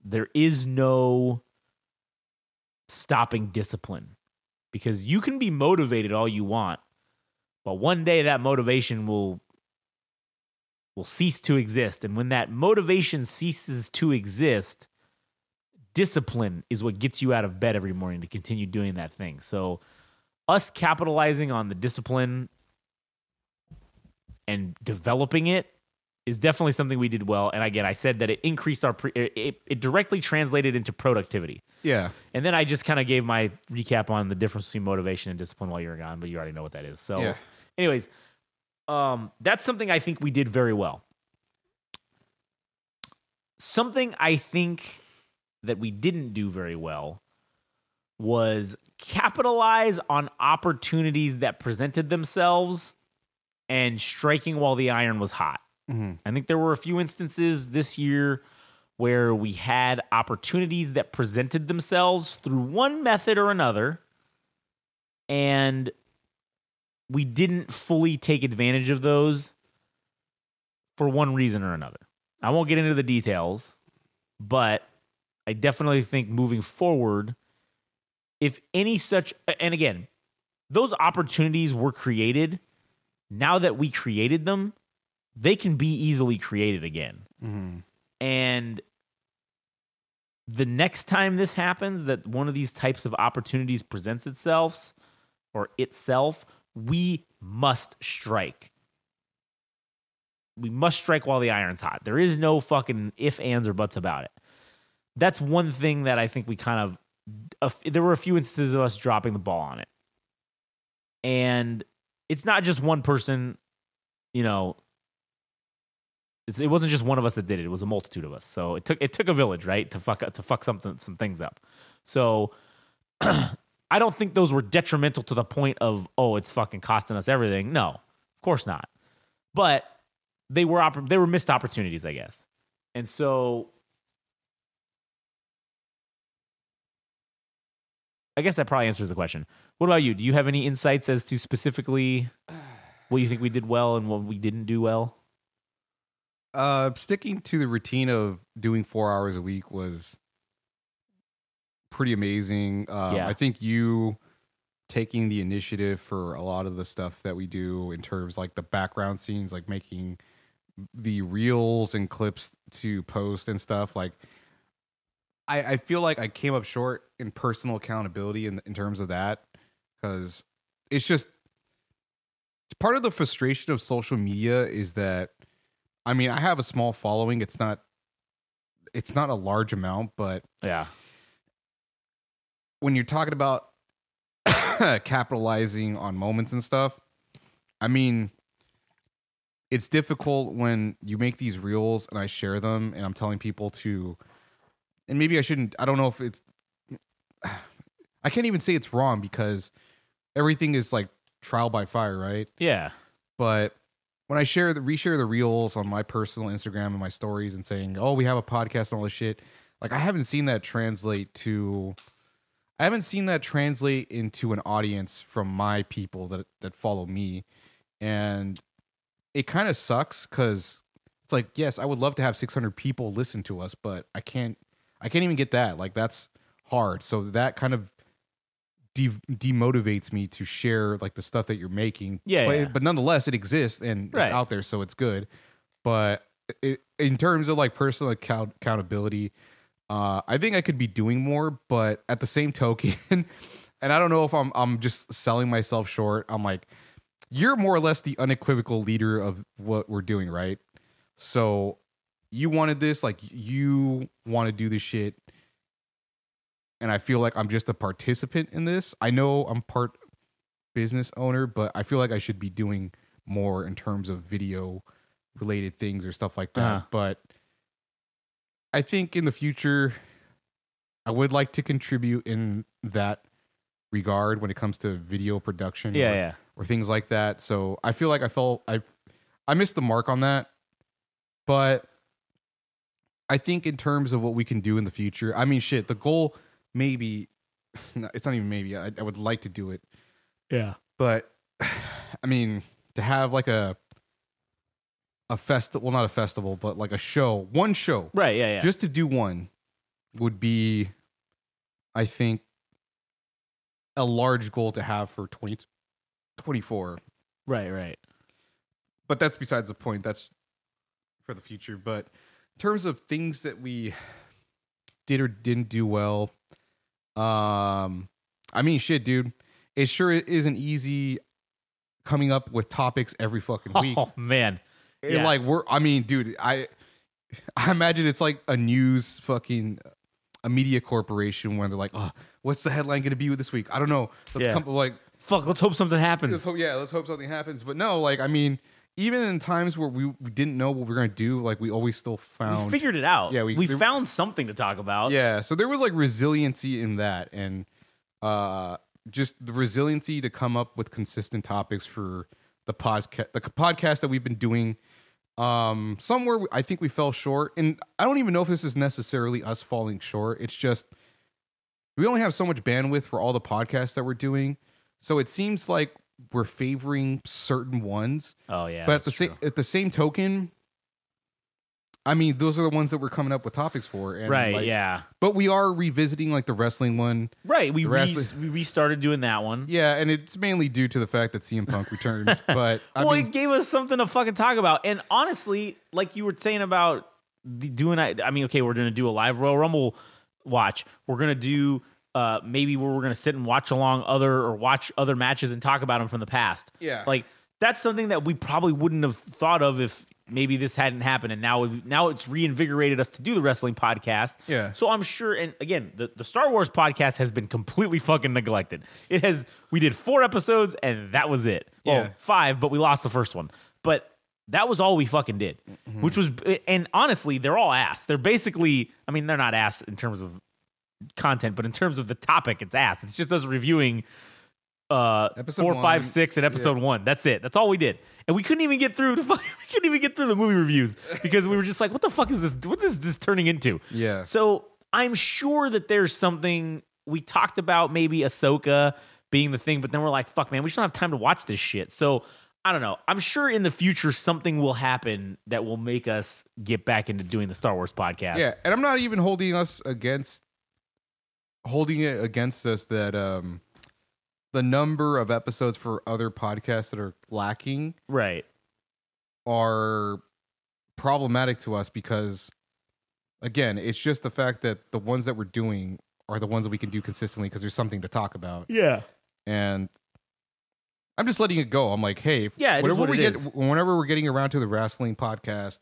There is no stopping discipline because you can be motivated all you want, but one day that motivation will will cease to exist. And when that motivation ceases to exist, discipline is what gets you out of bed every morning to continue doing that thing. So, us capitalizing on the discipline and developing it is definitely something we did well. And again, I said that it increased our, pre- it, it directly translated into productivity. Yeah. And then I just kind of gave my recap on the difference between motivation and discipline while you were gone, but you already know what that is. So, Yeah. anyways, um, that's something I think we did very well. Something I think that we didn't do very well was capitalize on opportunities that presented themselves and striking while the iron was hot. Mm-hmm. I think there were a few instances this year where we had opportunities that presented themselves through one method or another, and we didn't fully take advantage of those for one reason or another. I won't get into the details, but I definitely think moving forward, if any such, and again, those opportunities were created. Now that we created them, they can be easily created again. Mm-hmm. And the next time this happens, that one of these types of opportunities presents itself or itself, we must strike. We must strike while the iron's hot. There is no fucking if, ands, or buts about it. That's one thing that I think we kind of. there were a few instances of us dropping the ball on it. And it's not just one person, you know, it wasn't just one of us that did it. It was a multitude of us. So it took it took a village, right, to fuck to fuck something some things up. So I don't think those were detrimental to the point of oh, it's fucking costing us everything. No, of course not. But they were they were missed opportunities, I guess. And so I guess that probably answers the question. What about you? Do you have any insights as to specifically what you think we did well and what we didn't do well? Uh, sticking to the routine of doing four hours a week was pretty amazing. Um, Yeah. I think you taking the initiative for a lot of the stuff that we do in terms like the background scenes, like making the reels and clips to post and stuff. Like, I, I feel like I came up short in personal accountability in in terms of that because it's just it's part of the frustration of social media is that I mean, I have a small following. It's not it's not a large amount, but Yeah. when you're talking about capitalizing on moments and stuff, I mean, it's difficult when you make these reels and I share them and I'm telling people to and maybe I shouldn't I don't know if it's I can't even say it's wrong because everything is like trial by fire, right? Yeah. but when I share the reshare the reels on my personal Instagram and my stories and saying, "Oh, we have a podcast and all this shit," like I haven't seen that translate to, I haven't seen that translate into an audience from my people that that follow me, and it kind of sucks because it's like, yes, I would love to have 600 people listen to us, but I can't, I can't even get that. Like that's hard. So that kind of de- demotivates me to share like the stuff that you're making. Yeah, but, yeah. but nonetheless, it exists and Right. it's out there, so it's good. But it, in terms of like personal account- accountability, uh, I think I could be doing more. But at the same token, and I don't know if I'm I'm just selling myself short. I'm like, you're more or less the unequivocal leader of what we're doing, right? So you wanted this, like you want to do this shit, and I feel like I'm just a participant in this. I know I'm part business owner, but I feel like I should be doing more in terms of video related things or stuff like that. Uh-huh. But I think in the future, I would like to contribute in that regard when it comes to video production Yeah, or, yeah. or things like that. So I feel like I felt I I missed the mark on that. But I think in terms of what we can do in the future, I mean shit, the goal maybe no, it's not even maybe. I, I would like to do it. Yeah. But I mean, to have like a a festival, well, not a festival, but like a show, one show, Right, yeah, yeah. just to do one would be, I think, a large goal to have for 2024. right, right. But that's besides the point. That's for the future. But in terms of things that we did or didn't do well, um, I mean, shit, dude, it sure isn't easy coming up with topics every fucking week. Oh man. It, Yeah. like we're i mean dude i i imagine it's like a news fucking a media corporation where they're like oh what's the headline gonna be with this week i don't know let's Yeah. come like Fuck, let's hope something happens. let's hope yeah let's hope something happens but no like i mean even in times where we, we didn't know what we were gonna do like we always still found we figured it out. Yeah, we- we there- found something to talk about. yeah so there was like resiliency in that and uh just the resiliency to come up with consistent topics for the podcast the podcast that we've been doing um somewhere i think we fell short and i don't even know if this is necessarily us falling short it's just we only have so much bandwidth for all the podcasts that we're doing so it seems like we're favoring certain ones Oh yeah. but at the same at the same token i mean those are the ones that we're coming up with topics for and right, like, yeah. but we are revisiting like the wrestling one. Right. We re- we restarted doing that one. Yeah, and it's mainly due to the fact that CM Punk returned. but I well, mean, it gave us something to fucking talk about. And honestly, like you were saying about the, doing, I I mean, okay, we're gonna do a live Royal Rumble watch. We're gonna do uh maybe where we're gonna sit and watch along other or watch other matches and talk about them from the past. Yeah. like that's something that we probably wouldn't have thought of if maybe this hadn't happened. And now we now it's reinvigorated us to do the wrestling podcast. Yeah. So I'm sure, and again, the, the Star Wars podcast has been completely fucking neglected. It has. We did four episodes, and that was it. Well, Yeah. five, but we lost the first one. But that was all we fucking did, which was, and honestly, they're all ass. They're basically, I mean, they're not ass in terms of content, but in terms of the topic, it's ass. It's just us reviewing uh Episode four, one. five, six, and episode one. That's it. That's all we did, and we couldn't even get through. The, fuck- we couldn't even get through the movie reviews because we were just like, "What the fuck is this? What is this turning into?" Yeah. So I'm sure that there's something we talked about, maybe Ahsoka being the thing, but then we're like, "Fuck, man, we just don't have time to watch this shit." So I don't know. I'm sure in the future something will happen that will make us get back into doing the Star Wars podcast. yeah, and I'm not even holding us against holding it against us that um the number of episodes for other podcasts that are lacking Right. are problematic to us because again, it's just the fact that the ones that we're doing are the ones that we can do consistently because there's something to talk about. Yeah. and I'm just letting it go. I'm like, hey, Yeah, whenever what we get, is. whenever we're getting around to the wrestling podcast,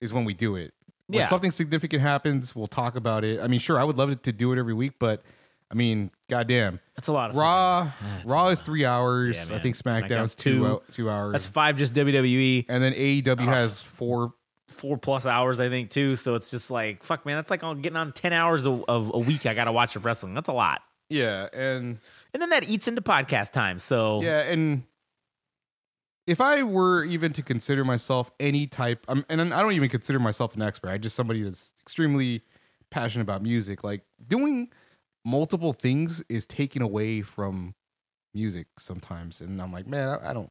is when we do it. When Yeah. something significant happens, we'll talk about it. I mean, sure, I would love to do it every week, but I mean, goddamn, That's a lot of Raw, Raw is three hours. Yeah, I think SmackDown's, SmackDown's two two. hours, That's five just WWE. and then AEW has four. four plus hours, I think, too. So it's just like, fuck, man, that's like I'm getting on 10 hours of, of a week I got to watch of wrestling. That's a lot. Yeah, and And then that eats into podcast time. So, Yeah, and if I were even to consider myself any type, um, and I don't even consider myself an expert. I'm just somebody that's extremely passionate about music. Like doing multiple things is taken away from music sometimes, and I'm like, man, I, I don't,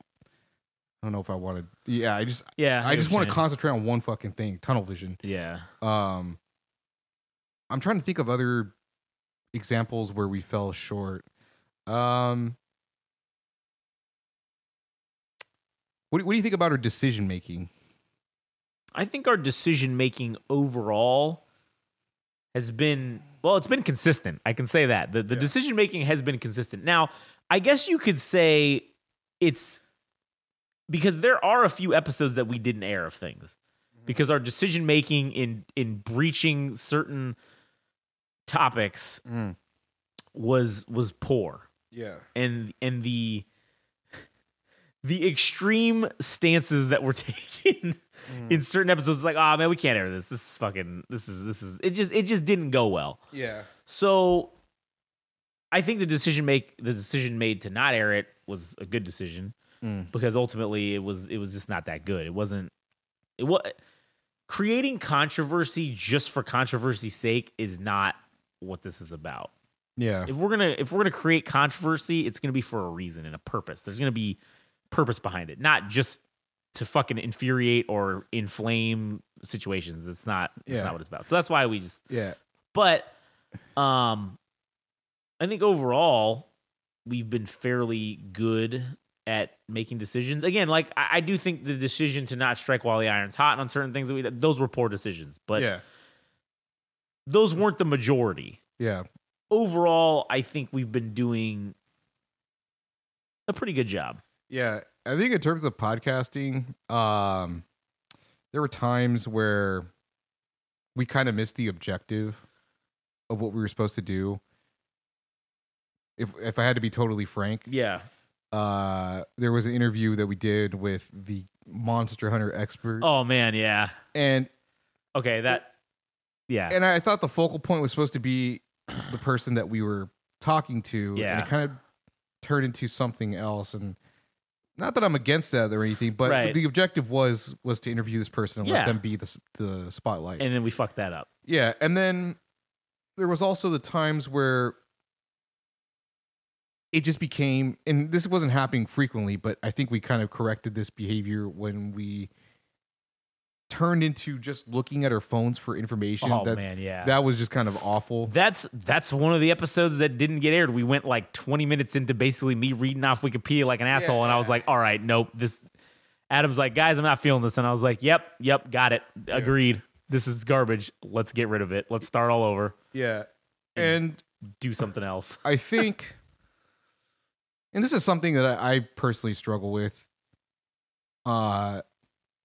I don't know if I want to. Yeah, I just, yeah. I just want to concentrate on one fucking thing, tunnel vision. Yeah. Um, I'm trying to think of other examples where we fell short. Um, what, what do you think about our decision making? I think our decision making overall has been well, it's been consistent. I can say that. The the Yeah. decision making has been consistent. Now, I guess you could say it's because there are a few episodes that we didn't air of things. Mm-hmm. Because our decision making in in breaching certain topics mm. was was poor Yeah, and and the the extreme stances that were taken in certain episodes is like oh man we can't air this. This is fucking this is this is it just it just didn't go well. Yeah, so i think the decision make the decision made to not air it was a good decision Mm. because ultimately it was it was just not that good. It wasn't it was creating controversy just for controversy's sake is not what this is about. Yeah, if we're gonna if we're gonna create controversy, it's gonna be for a reason and a purpose. There's gonna be purpose behind it, not just to fucking infuriate or inflame situations. It's not. It's Yeah. not what it's about. So that's why we just. yeah, But, um, I think overall we've been fairly good at making decisions. Again, like I, I do think the decision to not strike while the iron's hot on certain things that we those were poor decisions, but yeah, those weren't the majority. yeah. overall, I think we've been doing a pretty good job. Yeah, I think in terms of podcasting, um, there were times where we kind of missed the objective of what we were supposed to do. If if I had to be totally frank, Yeah. uh, there was an interview that we did with the Monster Hunter expert, Oh man, yeah. and Okay, that. Yeah. and I thought the focal point was supposed to be the person that we were talking to, and it kind of turned into something else. And not that I'm against that or anything, but Right. the objective was was to interview this person and Yeah. let them be the s- the spotlight. and then we fucked that up. yeah, and then there was also the times where it just became, and this wasn't happening frequently, but I think we kind of corrected this behavior when we turned into just looking at our phones for information. Oh that, man, yeah. that was just kind of awful. that's that's one of the episodes that didn't get aired. We went like 20 minutes into basically me reading off Wikipedia like an asshole, and I was like, "All right, nope." This Adam's like, "Guys, I'm not feeling this," and I was like, "Yep, yep, got it, agreed. This is garbage. Let's get rid of it. Let's start all over. Yeah. And Do something else." I think, and this is something that I, I personally struggle with. Uh,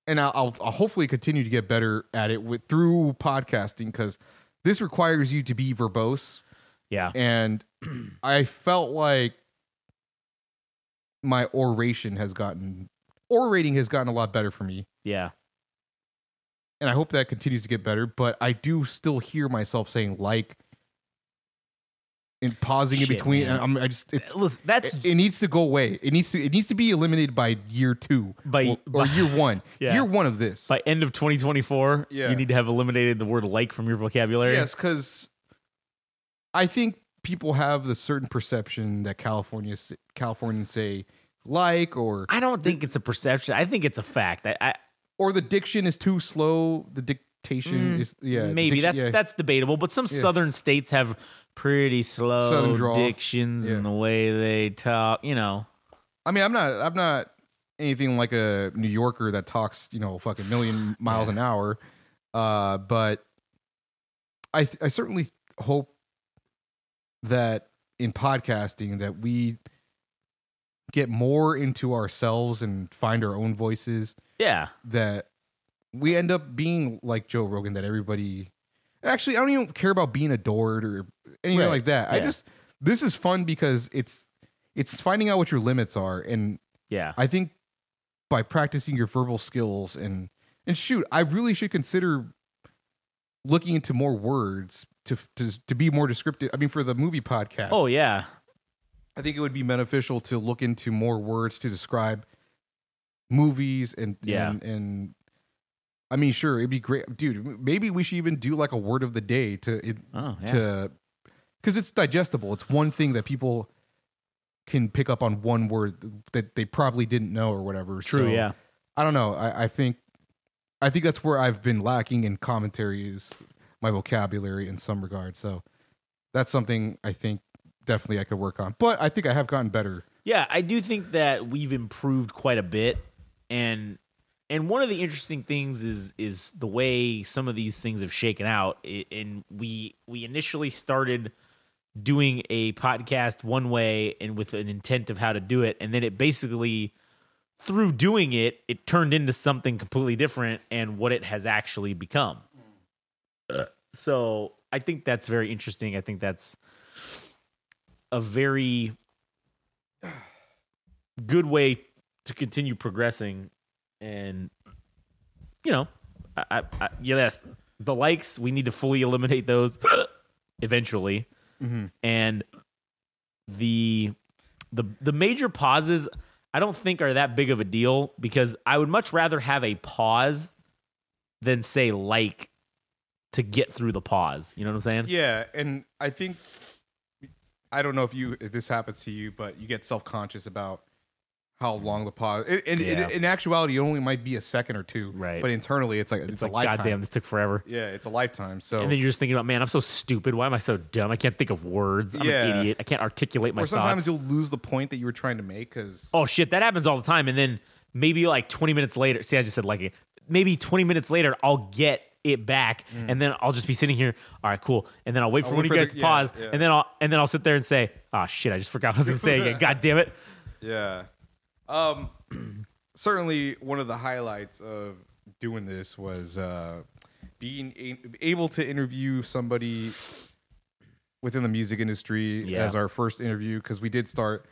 and I'll, I'll, hopefully continue to get better at it with through podcasting because this requires you to be verbose. Yeah. And I felt like my oration has gotten, orating has gotten a lot better for me. Yeah. And I hope that continues to get better. But I do still hear myself saying like and pausing in between. man. And I'm, I just, it's, Listen, that's it, it needs to go away. It needs to, it needs to be eliminated by year two By- or, or by- year one. Yeah. Year one of this. by end of 2024, Yeah. you need to have eliminated the word like from your vocabulary. Yes, because I think people have the certain perception that California Californians say like or I don't think it's a perception. I think it's a fact. I, I or the diction is too slow. The dictation is yeah Mm, maybe diction- that's yeah. that's debatable, but some southern states have pretty slow Southern drawl. dictions Yeah. in the way they talk. You know, I mean, I'm not I'm not anything like a New Yorker that talks you know fucking million miles an hour, uh, but I I certainly hope that in podcasting that we get more into ourselves and find our own voices yeah, that we end up being like Joe Rogan that everybody actually I don't even care about being adored or anything Right. like that. I just this is fun because it's it's finding out what your limits are and yeah, I think by practicing your verbal skills and and shoot, I really should consider looking into more words to to to be more descriptive. I mean for the movie podcast. oh yeah, I think it would be beneficial to look into more words to describe movies and Yeah. and, and I mean, sure, it'd be great, dude. Maybe we should even do like a word of the day to it, oh yeah. to because it's digestible. It's one thing that people can pick up on one word that they probably didn't know or whatever. True, So, yeah. I don't know. I, I think I think that's where I've been lacking in commentary is my vocabulary in some regard. So that's something I think definitely I could work on. But I think I have gotten better. Yeah, I do think that we've improved quite a bit, and and one of the interesting things is is the way some of these things have shaken out. And we we initially started doing a podcast one way and with an intent of how to do it, and then it basically through doing it, it turned into something completely different and what it has actually become. So I think that's very interesting. I think that's a very good way to continue progressing and you know I, I, I yes the likes we need to fully eliminate those eventually Mm-hmm. and the the the major pauses i don't think are that big of a deal because i would much rather have a pause than say like to get through the pause. You know what i'm saying? Yeah, and I think I don't know if you if this happens to you, but you get self conscious about how long the pause. In, in, Yeah. in actuality, it only might be a second or two. Right. But internally, it's like it's, it's a like lifetime. goddamn this took forever Yeah, it's a lifetime. So and then you're just thinking about man i'm so stupid why am i so dumb i can't think of words i'm Yeah. an idiot i can't articulate my or sometimes thoughts you'll lose the point that you were trying to make because Oh shit, that happens all the time. And then maybe like 20 minutes later, see, I just said like it. Maybe 20 minutes later, I'll get it back, mm. and then I'll just be sitting here. All right, cool. And then I'll wait for I'll one of you guys the- to yeah, pause, yeah. and then I'll and then I'll sit there and say, "Oh shit, I just forgot what I was gonna say again. God damn it." Yeah. Um certainly one of the highlights of doing this was uh being a- able to interview somebody within the music industry Yeah. as our first interview cuz we did start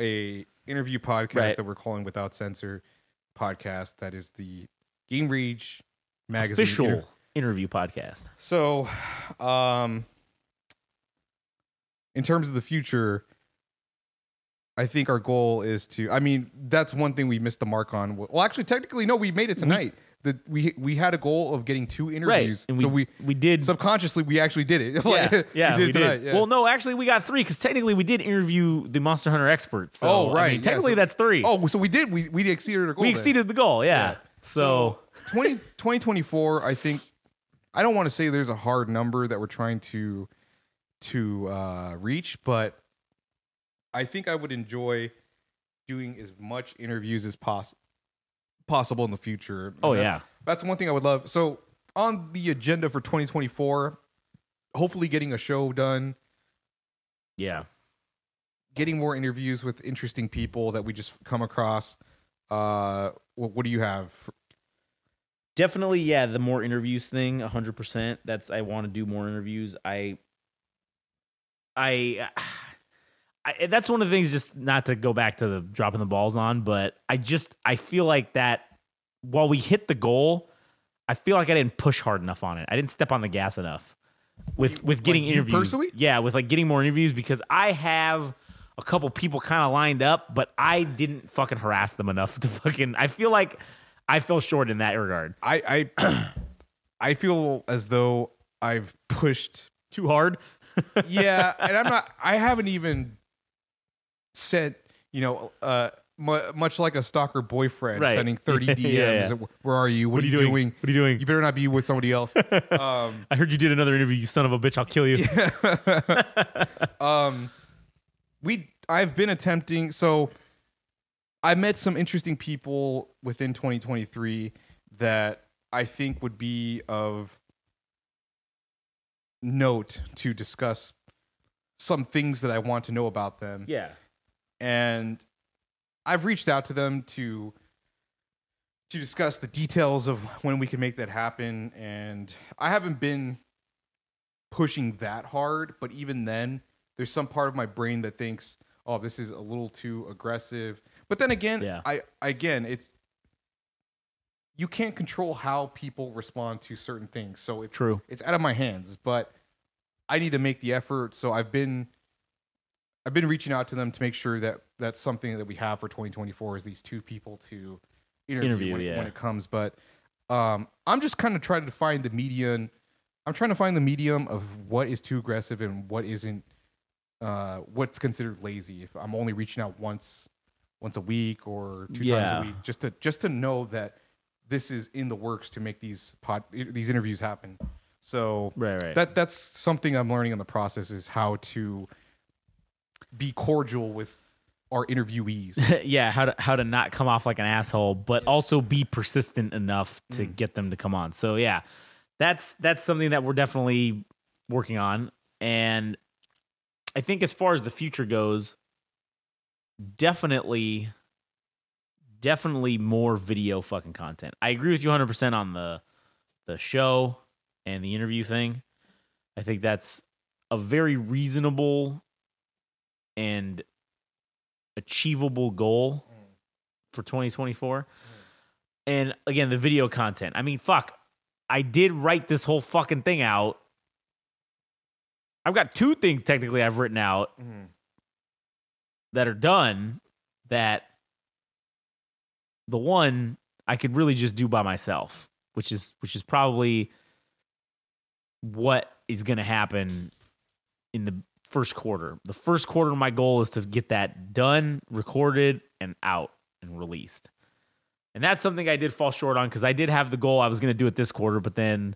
a interview podcast Right. that we're calling Without Censor podcast that is the Game Rage magazine Official inter- interview podcast. so, um, in terms of the future, I think our goal is to. I mean, that's one thing we missed the mark on. Well, actually, technically, no, we made it tonight. The, we we had a goal of getting two interviews, and so we we we did. subconsciously we actually did it. yeah, Like, yeah, we we did did. it tonight. Yeah. Well, no, actually, we got three because technically we did interview the Monster Hunter experts. So, oh I right, mean, yeah, technically so- that's three. Oh, so we did. We we exceeded our goal. we then. exceeded the goal. Yeah. So, 20, 2024, I think I don't want to say there's a hard number that we're trying to to uh, reach, but I think I would enjoy doing as much interviews as poss- possible in the future. oh yeah, that's one thing I would love. So on the agenda for 2024, hopefully getting a show done, yeah. getting more interviews with interesting people that we just come across. Uh, what, what do you have? For, definitely yeah the more interviews thing 100% that's i want to do more interviews i i I, that's one of the things just not to go back to the dropping the balls on but i just i feel like that while we hit the goal i feel like i didn't push hard enough on it i didn't step on the gas enough with with getting you interviews personally? yeah with like getting more interviews because i have a couple people kind of lined up but i didn't fucking harass them enough to fucking i feel like i fell short in that regard I I I feel as though I've pushed. too hard. Yeah, and I'm not. I haven't even sent. You know, uh, mu- much like a stalker boyfriend Right. sending 30 DMs. Yeah, yeah. Where are you? What, are you doing? What are you doing? You better not be with somebody else. um, I heard you did another interview. You son of a bitch! I'll kill you. um, we I've been attempting. So I met some interesting people within 2023 that I think would be of note to discuss some things that I want to know about them. Yeah. And I've reached out to them to to discuss the details of when we can make that happen and I haven't been pushing that hard, but even then there's some part of my brain that thinks, "Oh, this is a little too aggressive." But then again, Yeah. I again, it's you can't control how people respond to certain things. So it's True. it's out of my hands, but I need to make the effort. So I've been I've been reaching out to them to make sure that that's something that we have for 2024 is these two people to interview, Interview, when, it, yeah. when it comes. But um, I'm just kind of trying to find the median. I'm trying to find the medium of what is too aggressive and what isn't. Uh, what's considered lazy? If I'm only reaching out once, once a week or two Yeah. times a week, just to just to know that this is in the works to make these pod these interviews happen. So Right, right. that that's something I'm learning in the process is how to be cordial with our interviewees. yeah, how to how to not come off like an asshole, but also be persistent enough to mm. get them to come on. So yeah, that's that's something that we're definitely working on, and I think as far as the future goes, definitely, definitely more video fucking content. I agree with you 100 percent on the the show and the interview thing. I think that's a very reasonable and achievable goal mm. for 2024. Mm. And again, the video content. I mean, fuck. I did write this whole fucking thing out. I've got two things technically I've written out mm. that are done that the one I could really just do by myself, which is which is probably what is going to happen in the first quarter. The first quarter, my goal is to get that done, recorded, and out and released. And that's something I did fall short on because I did have the goal I was going to do it this quarter, but then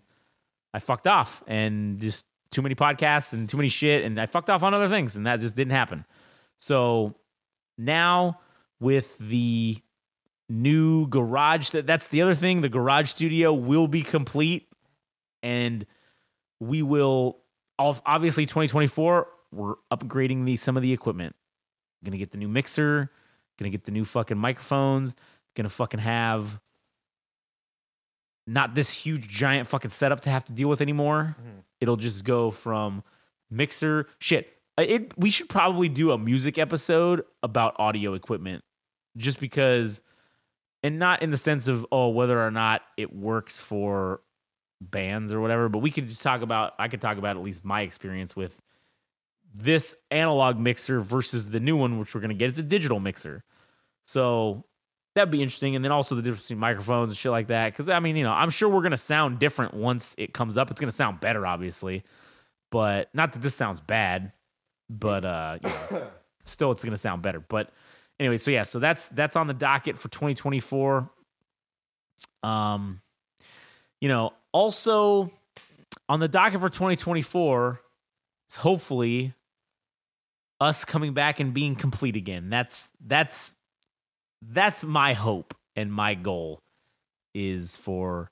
I fucked off and just too many podcasts and too many shit, and I fucked off on other things, and that just didn't happen. So now with the new garage, that that's the other thing. The garage studio will be complete, and we will obviously 2024 we're upgrading the some of the equipment. Gonna get the new mixer gonna get the new fucking microphones gonna fucking have not this huge giant fucking setup to have to deal with anymore. It'll just go from mixer shit. Uh, it we should probably do a music episode about audio equipment just because and not in the sense of oh whether or not it works for bands or whatever, but we could just talk about I could talk about at least my experience with this analog mixer versus the new one, which we're gonna get. It's a digital mixer. So that'd be interesting. And then also the difference between microphones and shit like that. Cause I mean, you know, I'm sure we're gonna sound different once it comes up. It's gonna sound better, obviously. But not that this sounds bad, but uh you know, still it's gonna sound better. But anyway, so yeah, so that's that's on the docket for 2024. Um, you know, also on the docket for 2024 is hopefully us coming back and being complete again. That's that's that's my hope and my goal is for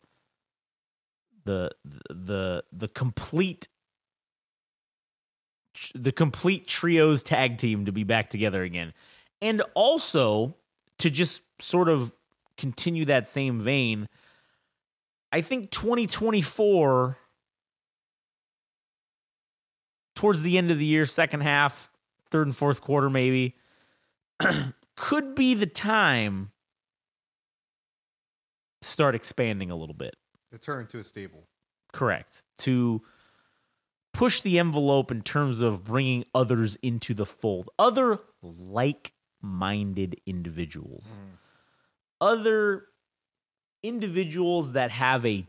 the the the complete the complete trios tag team to be back together again. And also to just sort of continue that same vein, I think 2024 towards the end of the year, second half, third and fourth quarter maybe, could be the time to start expanding a little bit. to turn to a stable. Correct. To push the envelope in terms of bringing others into the fold, other like minded individuals, mm-hmm. other individuals that have a.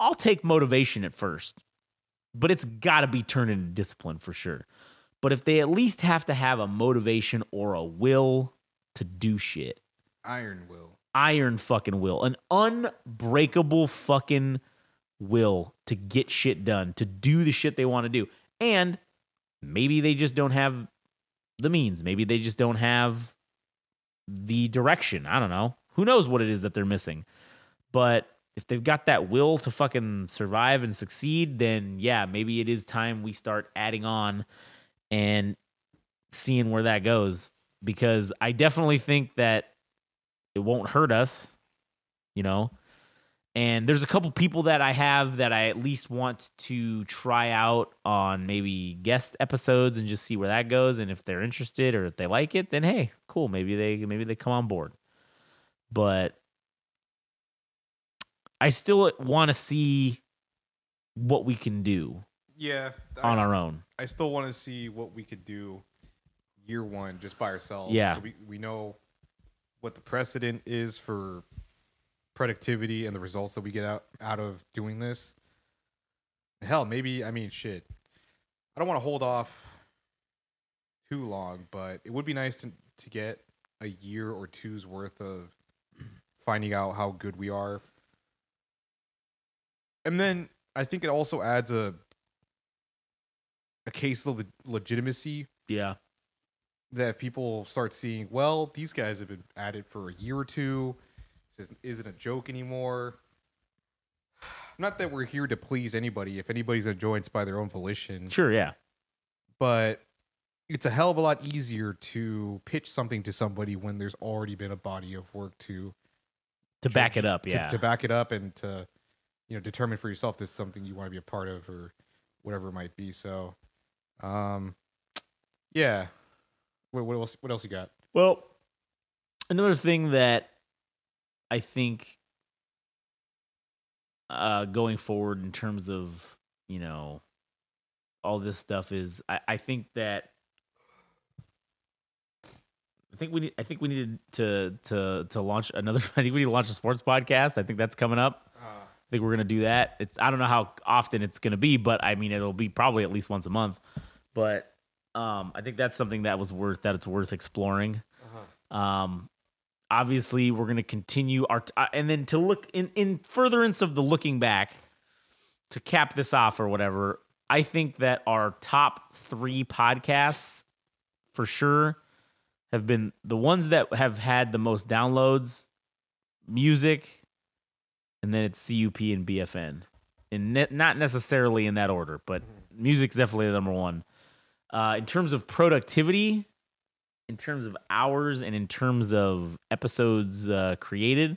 I'll take motivation at first, but it's got to be turned into discipline for sure. But if they at least have to have a motivation or a will to do shit, Iron will. iron fucking will, an unbreakable fucking will to get shit done, to do the shit they want to do. And maybe they just don't have the means. Maybe they just don't have the direction. I don't know. Who knows what it is that they're missing. But if they've got that will to fucking survive and succeed, then yeah, maybe it is time we start adding on and seeing where that goes. Because I definitely think that it won't hurt us, you know. And there's a couple people that I have that I at least want to try out on maybe guest episodes and just see where that goes. And if they're interested or if they like it, then hey, cool. Maybe they maybe they come on board. But I still want to see what we can do Yeah. on our own. I still want to see what we could do year one just by ourselves. Yeah. So we, we know what the precedent is for productivity and the results that we get out, out of doing this. Hell, maybe, I mean, shit. I don't want to hold off too long, but it would be nice to, to get a year or two's worth of finding out how good we are. And then I think it also adds a a case of le- legitimacy Yeah. that people start seeing. Well, these guys have been at it for a year or two. This isn't- a joke anymore. Not that we're here to please anybody. If anybody's join, it's by their own volition. Sure. Yeah. But it's a hell of a lot easier to pitch something to somebody when there's already been a body of work to To back it up. to, Yeah. to back it up and to you know determine for yourself this is something you want to be a part of or whatever it might be so um yeah what, what else what else you got Well, another thing that I think uh, going forward in terms of you know all this stuff is I, I think that I think we need I think we needed to to to launch another I think we need to launch a sports podcast. I think that's coming up. I think we're gonna do that. It's I don't know how often it's gonna be, but I mean it'll be probably at least once a month. But um, I think that's something that was worth that it's worth exploring. Um, obviously, we're gonna continue our uh, and then to look in in furtherance of the looking back to cap this off or whatever. I think that our top three podcasts for sure have been the ones that have had the most downloads, music, and then it's CUP and BFN. And ne- not necessarily in that order, but music's definitely the number one. Uh, in terms of productivity, in terms of hours, and in terms of episodes uh, created,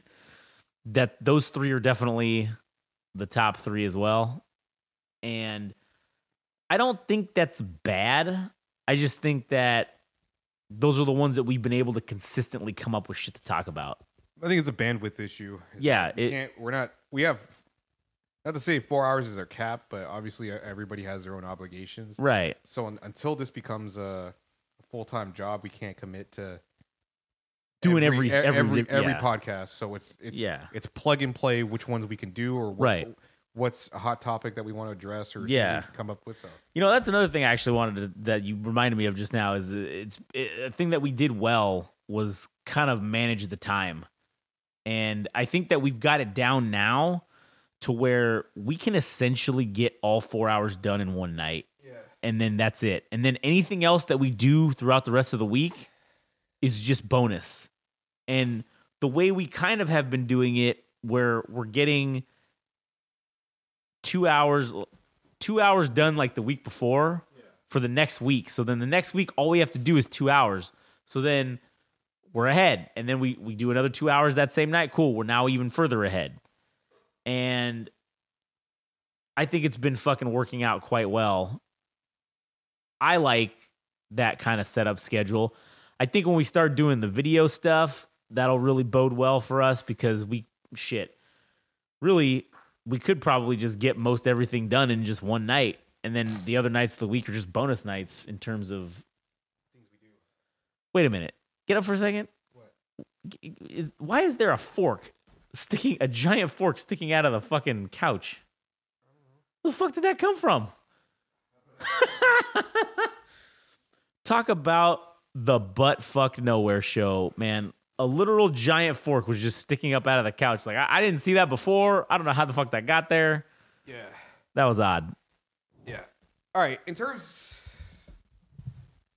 that those three are definitely the top three as well. And I don't think that's bad. I just think that those are the ones that we've been able to consistently come up with shit to talk about. I think it's a bandwidth issue Yeah, we it- can't, we're not we have not to say four hours is our cap but obviously uh, everybody has their own obligations Right. so un- until this becomes a, a full-time job we can't commit to Doing every- every- every every yeah. podcast so it's it's Yeah. it's plug and play which ones we can do or what, Right. what's a hot topic that we want to address or Yeah. come up with so You know, that's another thing I actually wanted to, that you reminded me of just now is it's it, a thing that we did well was kind of manage the time. And I think that we've got it down now to where we can essentially get all 4 hours done in one night. yeah And then that's it. And then anything else that we do throughout the rest of the week is just bonus. And the way we kind of have been doing it where we're getting 2 hours 2 hours done like the week before for the next week. So then the next week all we have to do is 2 hours. So then we're ahead and then we we do another 2 hours that same night. Cool, we're now even further ahead. And I think it's been fucking working out quite well. I like that kind of setup schedule. I think when we start doing the video stuff, that'll really bode well for us because we shit. Really, we could probably just get most everything done in just one night. And then the other nights of the week are just bonus nights in terms of things we do. Wait a minute. Get up for a second. What? Is, why is there a fork sticking a giant fork sticking out of the fucking couch? Where the fuck did that come from? Talk about the butt fuck nowhere show, man. A literal giant fork was just sticking up out of the couch. Like I, I didn't see that before. I don't know how the fuck that got there. yeah That was odd. Yeah. All right. In terms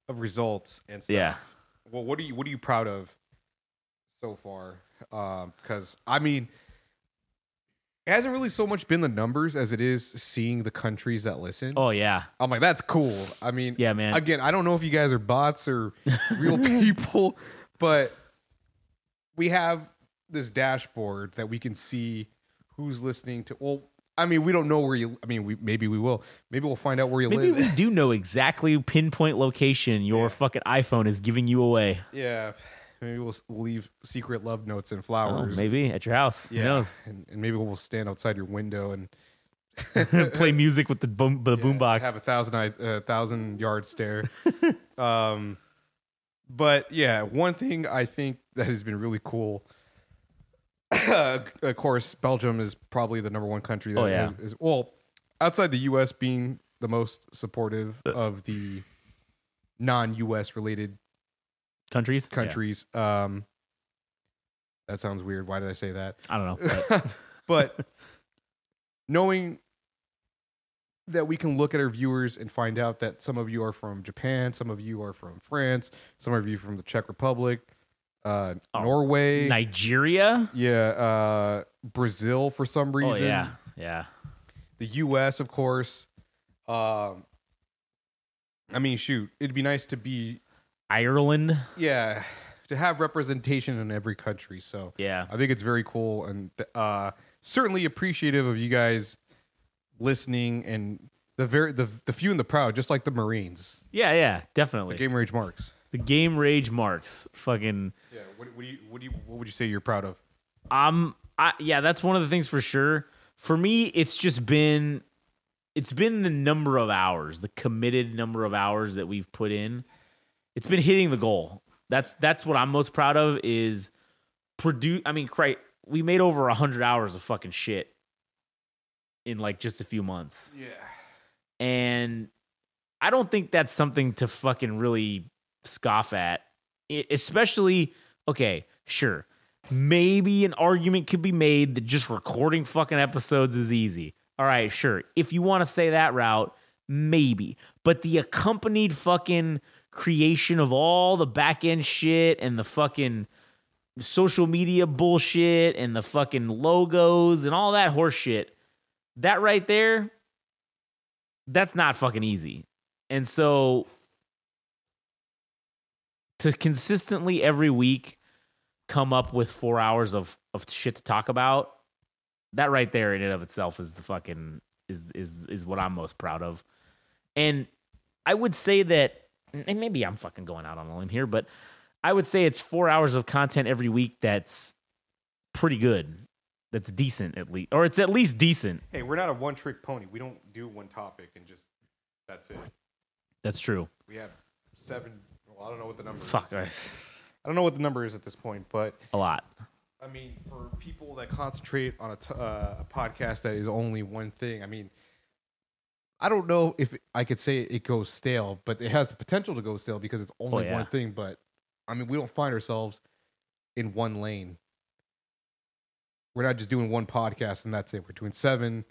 of results and stuff. Yeah. Well, what are you what are you proud of so far? Um, because I mean, it hasn't really so much been the numbers as it is seeing the countries that listen. Oh yeah, I'm like, that's cool. I mean, yeah, man. again, I don't know if you guys are bots or real people, but we have this dashboard that we can see who's listening to. Well, I mean, we don't know where you. I mean, we maybe we will. Maybe we'll find out where you Maybe live. we do know exactly pinpoint location your Yeah. fucking iPhone is giving you away. Yeah, maybe we'll, leave secret love notes and Oh, flowers. maybe at your house. Who yeah, knows? and, and maybe we'll stand outside your window and Play music with the boom, the yeah, boombox. have a thousand uh, thousand yard stare. um, but yeah, one thing I think that has been really cool. of course, Belgium is probably the number one country that Oh, yeah. is, is well outside the U.S. being the most supportive of the non-U.S. related Countries, Yeah. countries. Um, that sounds weird. Why did I say that? I don't know. but- but knowing that we can look at our viewers and find out that some of you are from Japan, some of you are from France, some of you from the Czech Republic, uh, Oh, Norway, Nigeria. yeah, uh, Brazil for some Oh reason, yeah, yeah. the U.S. of course. Um, I mean, shoot, it'd be nice to be, Ireland. yeah, to have representation in every country. So Yeah. I think it's very cool and uh, certainly appreciative of you guys listening and the very the the few and the proud, just like the Marines, Yeah, yeah, the definitely. game rage marks. The game rage marks. Fucking Yeah, what, what do you what do you what would you say you're proud of? um I yeah, that's one of the things for sure. For me, it's just been it's been the number of hours, the committed number of hours that we've put in. It's been hitting the goal. That's that's what I'm most proud of is produce I mean, cri we made over 100 hours of fucking shit in like just a few months. Yeah, and I don't think that's something to fucking really scoff at. Especially, okay, sure, maybe an argument could be made that just recording fucking episodes is easy. All right, sure. If you want to say that route, maybe. But the accompanied fucking creation of all the back end shit and the fucking social media bullshit and the fucking logos and all that horse shit, that right there, that's not fucking easy. And so to consistently every week come up with four hours of, of shit to talk about, that right there in and of itself is the fucking is is is what I'm most proud of. And I would say that and maybe I'm fucking going out on a limb here, but I would say it's four hours of content every week that's pretty good. That's decent at least. Or it's at least decent. Hey, we're not a one trick pony. We don't do one topic and just that's it. That's true. We have seven. I don't know what the number Fuck. is. I- I don't know what the number is at this point, but A lot. I mean, for people that concentrate on a, t- uh, a podcast that is only one thing, I mean, I don't know if I could say it goes stale, but it has the potential to go stale because it's only Oh, yeah. one thing. But I mean, we don't find ourselves in one lane. We're not just doing one podcast and that's it. We're doing seven.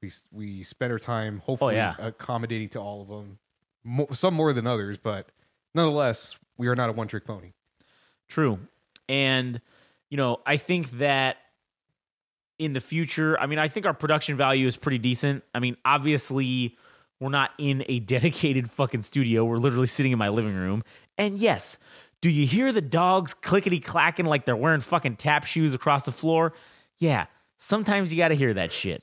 We we spend our time hopefully Oh, yeah. accommodating to all of them. Mo- some more than others, but nonetheless, we are not a one trick pony. True. And, you know, I think that in the future, I mean, I think our production value is pretty decent. I mean, obviously, we're not in a dedicated fucking studio. We're literally sitting in my living room. And yes, do you hear the dogs clickety clacking like they're wearing fucking tap shoes across the floor? Yeah, sometimes you got to hear that shit.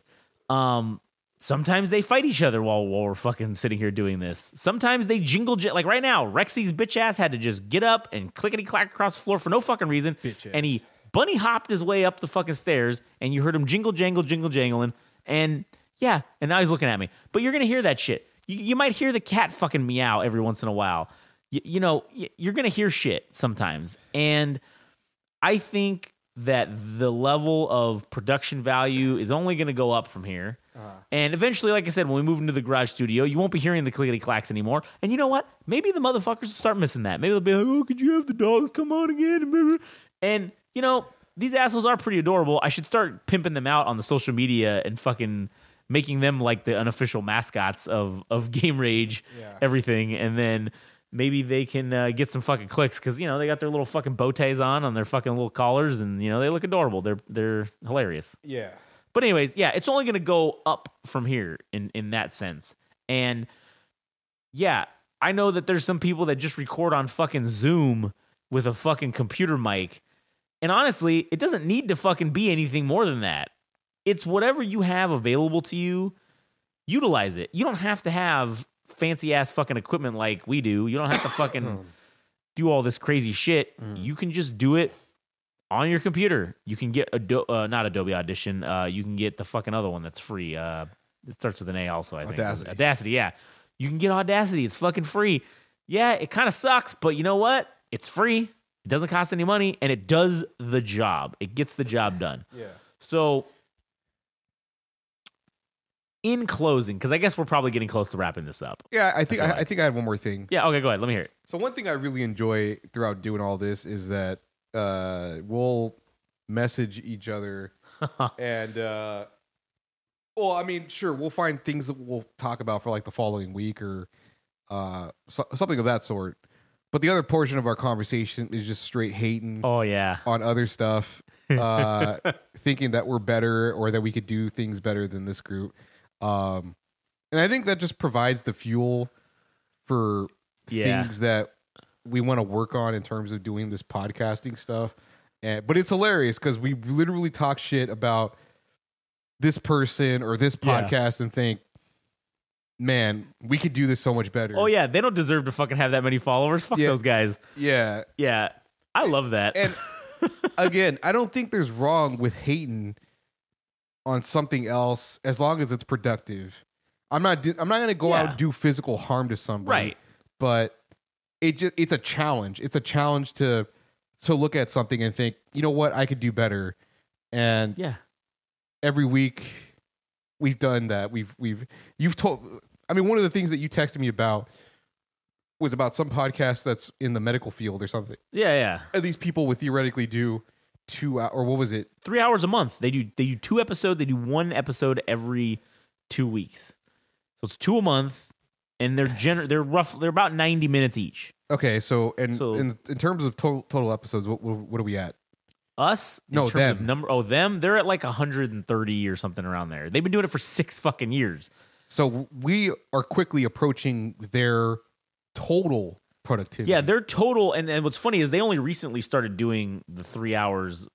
Um, sometimes they fight each other while, while we're fucking sitting here doing this. Sometimes they jingle jet like right now. Rexy's bitch ass had to just get up and clickety clack across the floor for no fucking reason, Bitch and he bunny hopped his way up the fucking stairs, and you heard him jingle jangle jingle jangling, and yeah, and now he's looking at me. But you're gonna hear that shit. You, you might hear the cat fucking meow every once in a while. You, you know, y- you're gonna hear shit sometimes, and I think that the level of production value is only going to go up from here. And eventually, like I said, when we move into the garage studio, you won't be hearing the clickety clacks anymore. And you know what? Maybe the motherfuckers will start missing that. Maybe they'll be like, oh, could you have the dogs come on again? And, you know, these assholes are pretty adorable. I should start pimping them out on the social media and fucking making them like the unofficial mascots of, of Game Rage, Yeah. everything. And then maybe they can uh, get some fucking clicks because you know they got their little fucking bow ties on on their fucking little collars and you know they look adorable. They're they're hilarious. Yeah. But anyways, yeah, it's only gonna go up from here in in that sense. And yeah, I know that there's some people that just record on fucking Zoom with a fucking computer mic. And honestly, it doesn't need to fucking be anything more than that. It's whatever you have available to you, utilize it. You don't have to have fancy ass fucking equipment like we do. You don't have to fucking do all this crazy shit. Mm. You can just do it on your computer. You can get Ado- uh, not Adobe Audition. Uh, you can get the fucking other one that's free. Uh, it starts with an A also. I think Audacity. Audacity. Yeah, you can get Audacity. It's fucking free. Yeah, it kind of sucks, but you know what? It's free. It doesn't cost any money, and it does the job. It gets the job done. Yeah. So, in closing, because I guess we're probably getting close to wrapping this up. Yeah, I think feel I, like- I think I had one more thing. Yeah. Okay. Go ahead. Let me hear it. So one thing I really enjoy throughout doing all this is that uh, we'll message each other and uh, Well, I mean, sure, we'll find things that we'll talk about for like the following week or uh, so, something of that sort. But the other portion of our conversation is just straight hating Oh yeah. on other stuff, uh, thinking that we're better or that we could do things better than this group. Um, and I think that just provides the fuel for Yeah. things that we want to work on in terms of doing this podcasting stuff. And but it's hilarious because we literally talk shit about this person or this podcast and think, man, we could do this so much better. Oh yeah, they don't deserve to fucking have that many followers. Fuck Yeah. those guys. yeah. Yeah. I love that. And again, I don't think there's wrong with hating on something else as long as it's productive. I'm not. do- I'm not going to go out Yeah. and do physical harm to somebody. Right. But it just it's a challenge. It's a challenge to to look at something and think, you know what, I could do better. And yeah. every week we've done that. We've we've you've told. I mean, one of the things that you texted me about was about some podcast that's in the medical field or something. Yeah, yeah. And these people would theoretically do two or what was it? Three hours a month. They do they do two episodes. They do one episode every two weeks. So it's two a month, and they're gener- they're rough. They're about ninety minutes each. Okay, so and So- in in terms of total total episodes, what what, what are we at? Us, in No, terms of them. number. Oh, them. They're at like hundred and thirty or something around there. They've been doing it for six fucking years. So we are quickly approaching their total productivity. Yeah, their total. And, and what's funny is they only recently started doing the three hours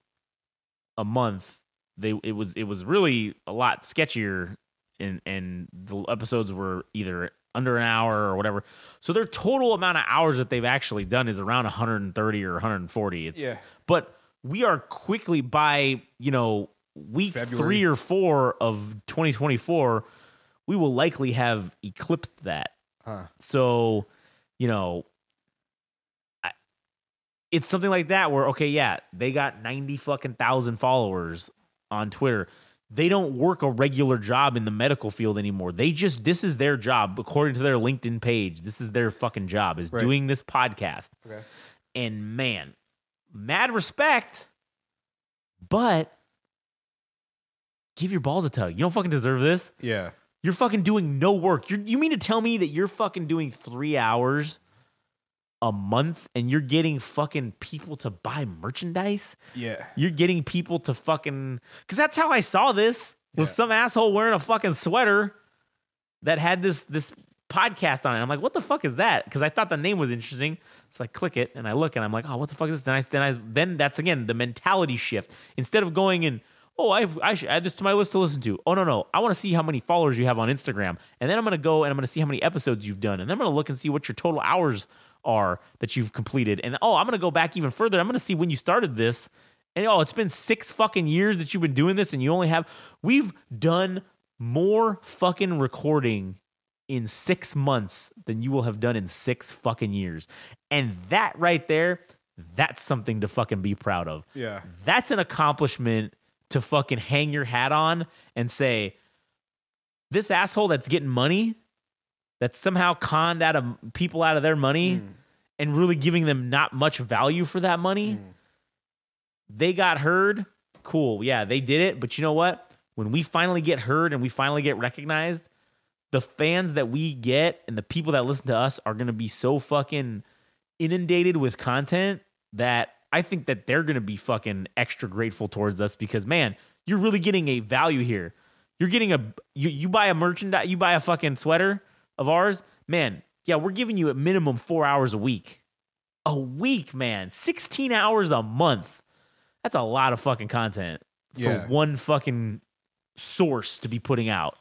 a month. They it was it was really a lot sketchier, and and the episodes were either under an hour or whatever. So their total amount of hours that they've actually done is around 130 or 140. It's Yeah. but we are quickly by you know week February. three or four of 2024, we will likely have eclipsed that. Huh. So, you know, I, it's something like that where okay, yeah, they got 90 fucking thousand followers on Twitter. They don't work a regular job in the medical field anymore. They just this is their job according to their LinkedIn page. This is their fucking job is Right. doing this podcast. Okay. And man, mad respect, but give your balls a tug. You don't fucking deserve this. Yeah. You're fucking doing no work. You're, you mean to tell me that you're fucking doing three hours a month and you're getting fucking people to buy merchandise? Yeah. You're getting people to fucking. Because that's how I saw this was Yeah. some asshole wearing a fucking sweater that had this this podcast on it. I'm like, what the fuck is that? Because I thought the name was interesting. So I click it and I look and I'm like, oh, what the fuck is this? Then I then I then that's again the mentality shift. Instead of going and oh, I I should add this to my list to listen to. Oh no no, I want to see how many followers you have on Instagram, and then I'm gonna go and I'm gonna see how many episodes you've done, and then I'm gonna look and see what your total hours are that you've completed, and oh, I'm gonna go back even further. I'm gonna see when you started this. And oh, it's been six fucking years that you've been doing this, and you only have. We've done more fucking recording in six months than you will have done in six fucking years. And that right there, that's something to fucking be proud of. Yeah. That's an accomplishment to fucking hang your hat on and say, this asshole that's getting money, that's somehow conned out of people out of their money mm. and really giving them not much value for that money. Mm. They got heard. Cool. Yeah, they did it. But you know what? When we finally get heard and we finally get recognized, the fans that we get and the people that listen to us are going to be so fucking inundated with content that I think that they're going to be fucking extra grateful towards us because man, you're really getting a value here. You're getting a you, you buy a merchandise, you buy a fucking sweater of ours, man. Yeah, we're giving you at minimum 4 hours a week. A week, man. 16 hours a month. That's a lot of fucking content for Yeah. one fucking source to be putting out.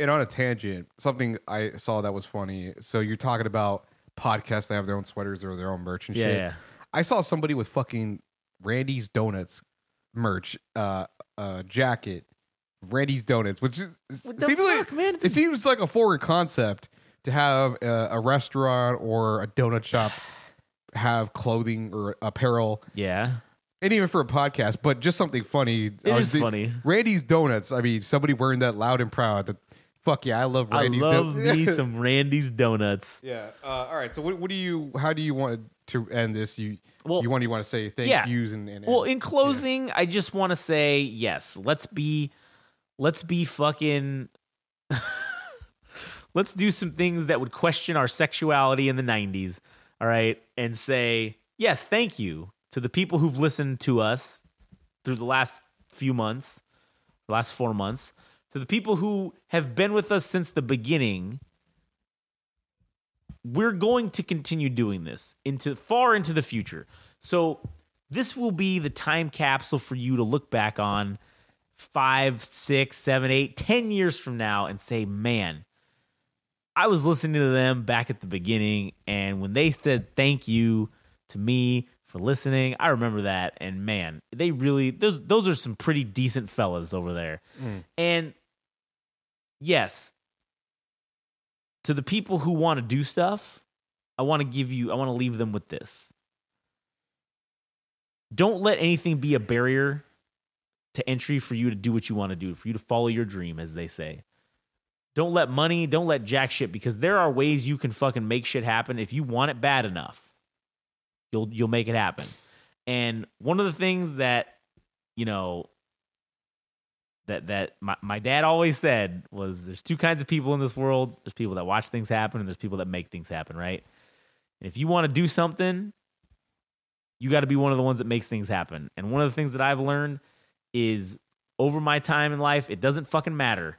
And on a tangent, something I saw that was funny. So you're talking about podcasts that have their own sweaters or their own merch and Yeah, shit. yeah. I saw somebody with fucking Randy's Donuts merch, uh, uh, jacket, Randy's Donuts, which is What seems fuck, like man? it seems like a forward concept to have a, a restaurant or a donut shop have clothing or apparel, Yeah. and even for a podcast, but just something funny. It I was funny. Randy's Donuts. I mean, somebody wearing that loud and proud. That fuck yeah, I love Randy's. I love Donuts. me some Randy's donuts. Yeah. Uh, all right. So what, what do you? How do you want to end this? You Well, you want you want to say thank yeah. yous and, and Well, in closing, I just want to say yes. Let's be let's be fucking let's do some things that would question our sexuality in the 90s all right? And say yes thank you to the people who've listened to us through the last few months the last four months to the people who have been with us since the beginning we're going to continue doing this into far into the future. So this will be the time capsule for you to look back on five, six, seven, eight, ten years from now and say, man, I was listening to them back at the beginning, and when they said thank you to me for listening, I remember that. And man, they really those those are some pretty decent fellas over there. Mm. And yes, to the people who want to do stuff, I want to give you, I want to leave them with this. Don't let anything be a barrier to entry for you to do what you want to do, for you to follow your dream, as they say. Don't let money, don't let jack shit, because there are ways you can fucking make shit happen if you want it bad enough. You'll you'll make it happen. And one of the things that, you know, that that my, my dad always said was there's two kinds of people in this world. There's people that watch things happen and there's people that make things happen, right? And if you want to do something, you got to be one of the ones that makes things happen. And one of the things that I've learned is over my time in life, it doesn't fucking matter.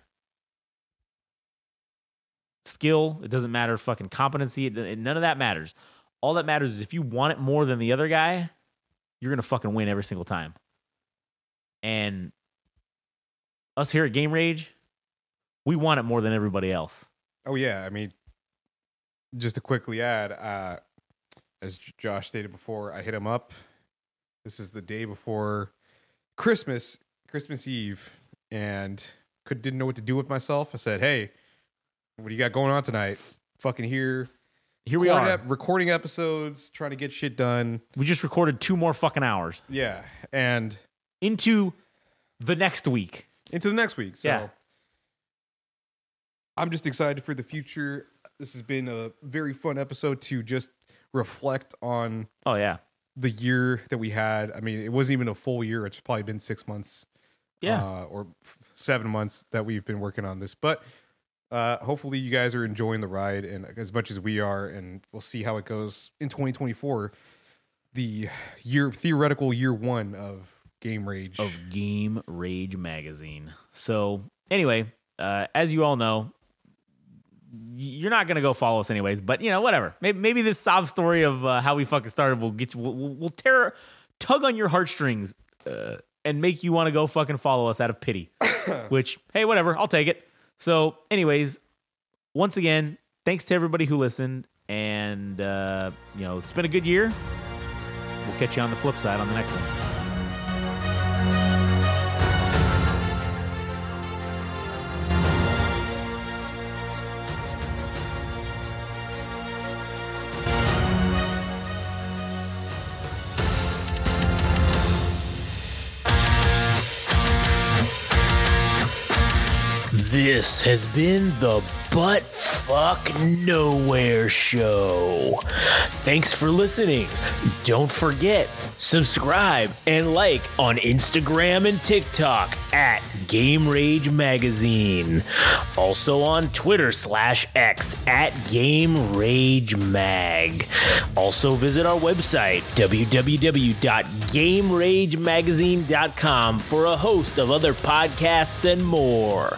Skill, it doesn't matter. Fucking competency, it, it- none of that matters. All that matters is if you want it more than the other guy, you're gonna fucking win every single time. And us here at Game Rage, we want it more than everybody else. Oh yeah, I mean, just to quickly add, uh, as Josh stated before, I hit him up. This is the day before Christmas, Christmas Eve, and could didn't know what to do with myself. I said, "Hey, what do you got going on tonight? Fucking here, Here we are. ep- recording episodes, trying to get shit done. we just recorded two more fucking hours Yeah, and into the next week. into the next week. So Yeah. I'm just excited for the future. This has been a very fun episode to just reflect on Oh yeah, the year that we had. I mean, it wasn't even a full year. It's probably been six months, yeah. uh, or seven months that we've been working on this. But uh, hopefully, you guys are enjoying the ride and as much as we are, and we'll see how it goes in 2024. The year theoretical year one of Game Rage. of Game Rage magazine. So, anyway, uh, as you all know, you're not gonna go follow us anyways. But you know, whatever. Maybe, maybe this sob story of uh, how we fucking started will get you. We'll, we'll, tear, tug on your heartstrings, uh, and make you want to go fucking follow us out of pity. Which, hey, whatever, I'll take it. So, anyways, once again, thanks to everybody who listened, and uh, you know, it's been a good year. We'll catch you on the flip side on the next one. This has been the Butt Fuck Nowhere Show. Thanks for listening. Don't forget, subscribe and like on Instagram and TikTok at Game Rage Magazine. Also on Twitter slash X at Game Rage Mag. Also visit our website, www.gameragemagazine.com for a host of other podcasts and more.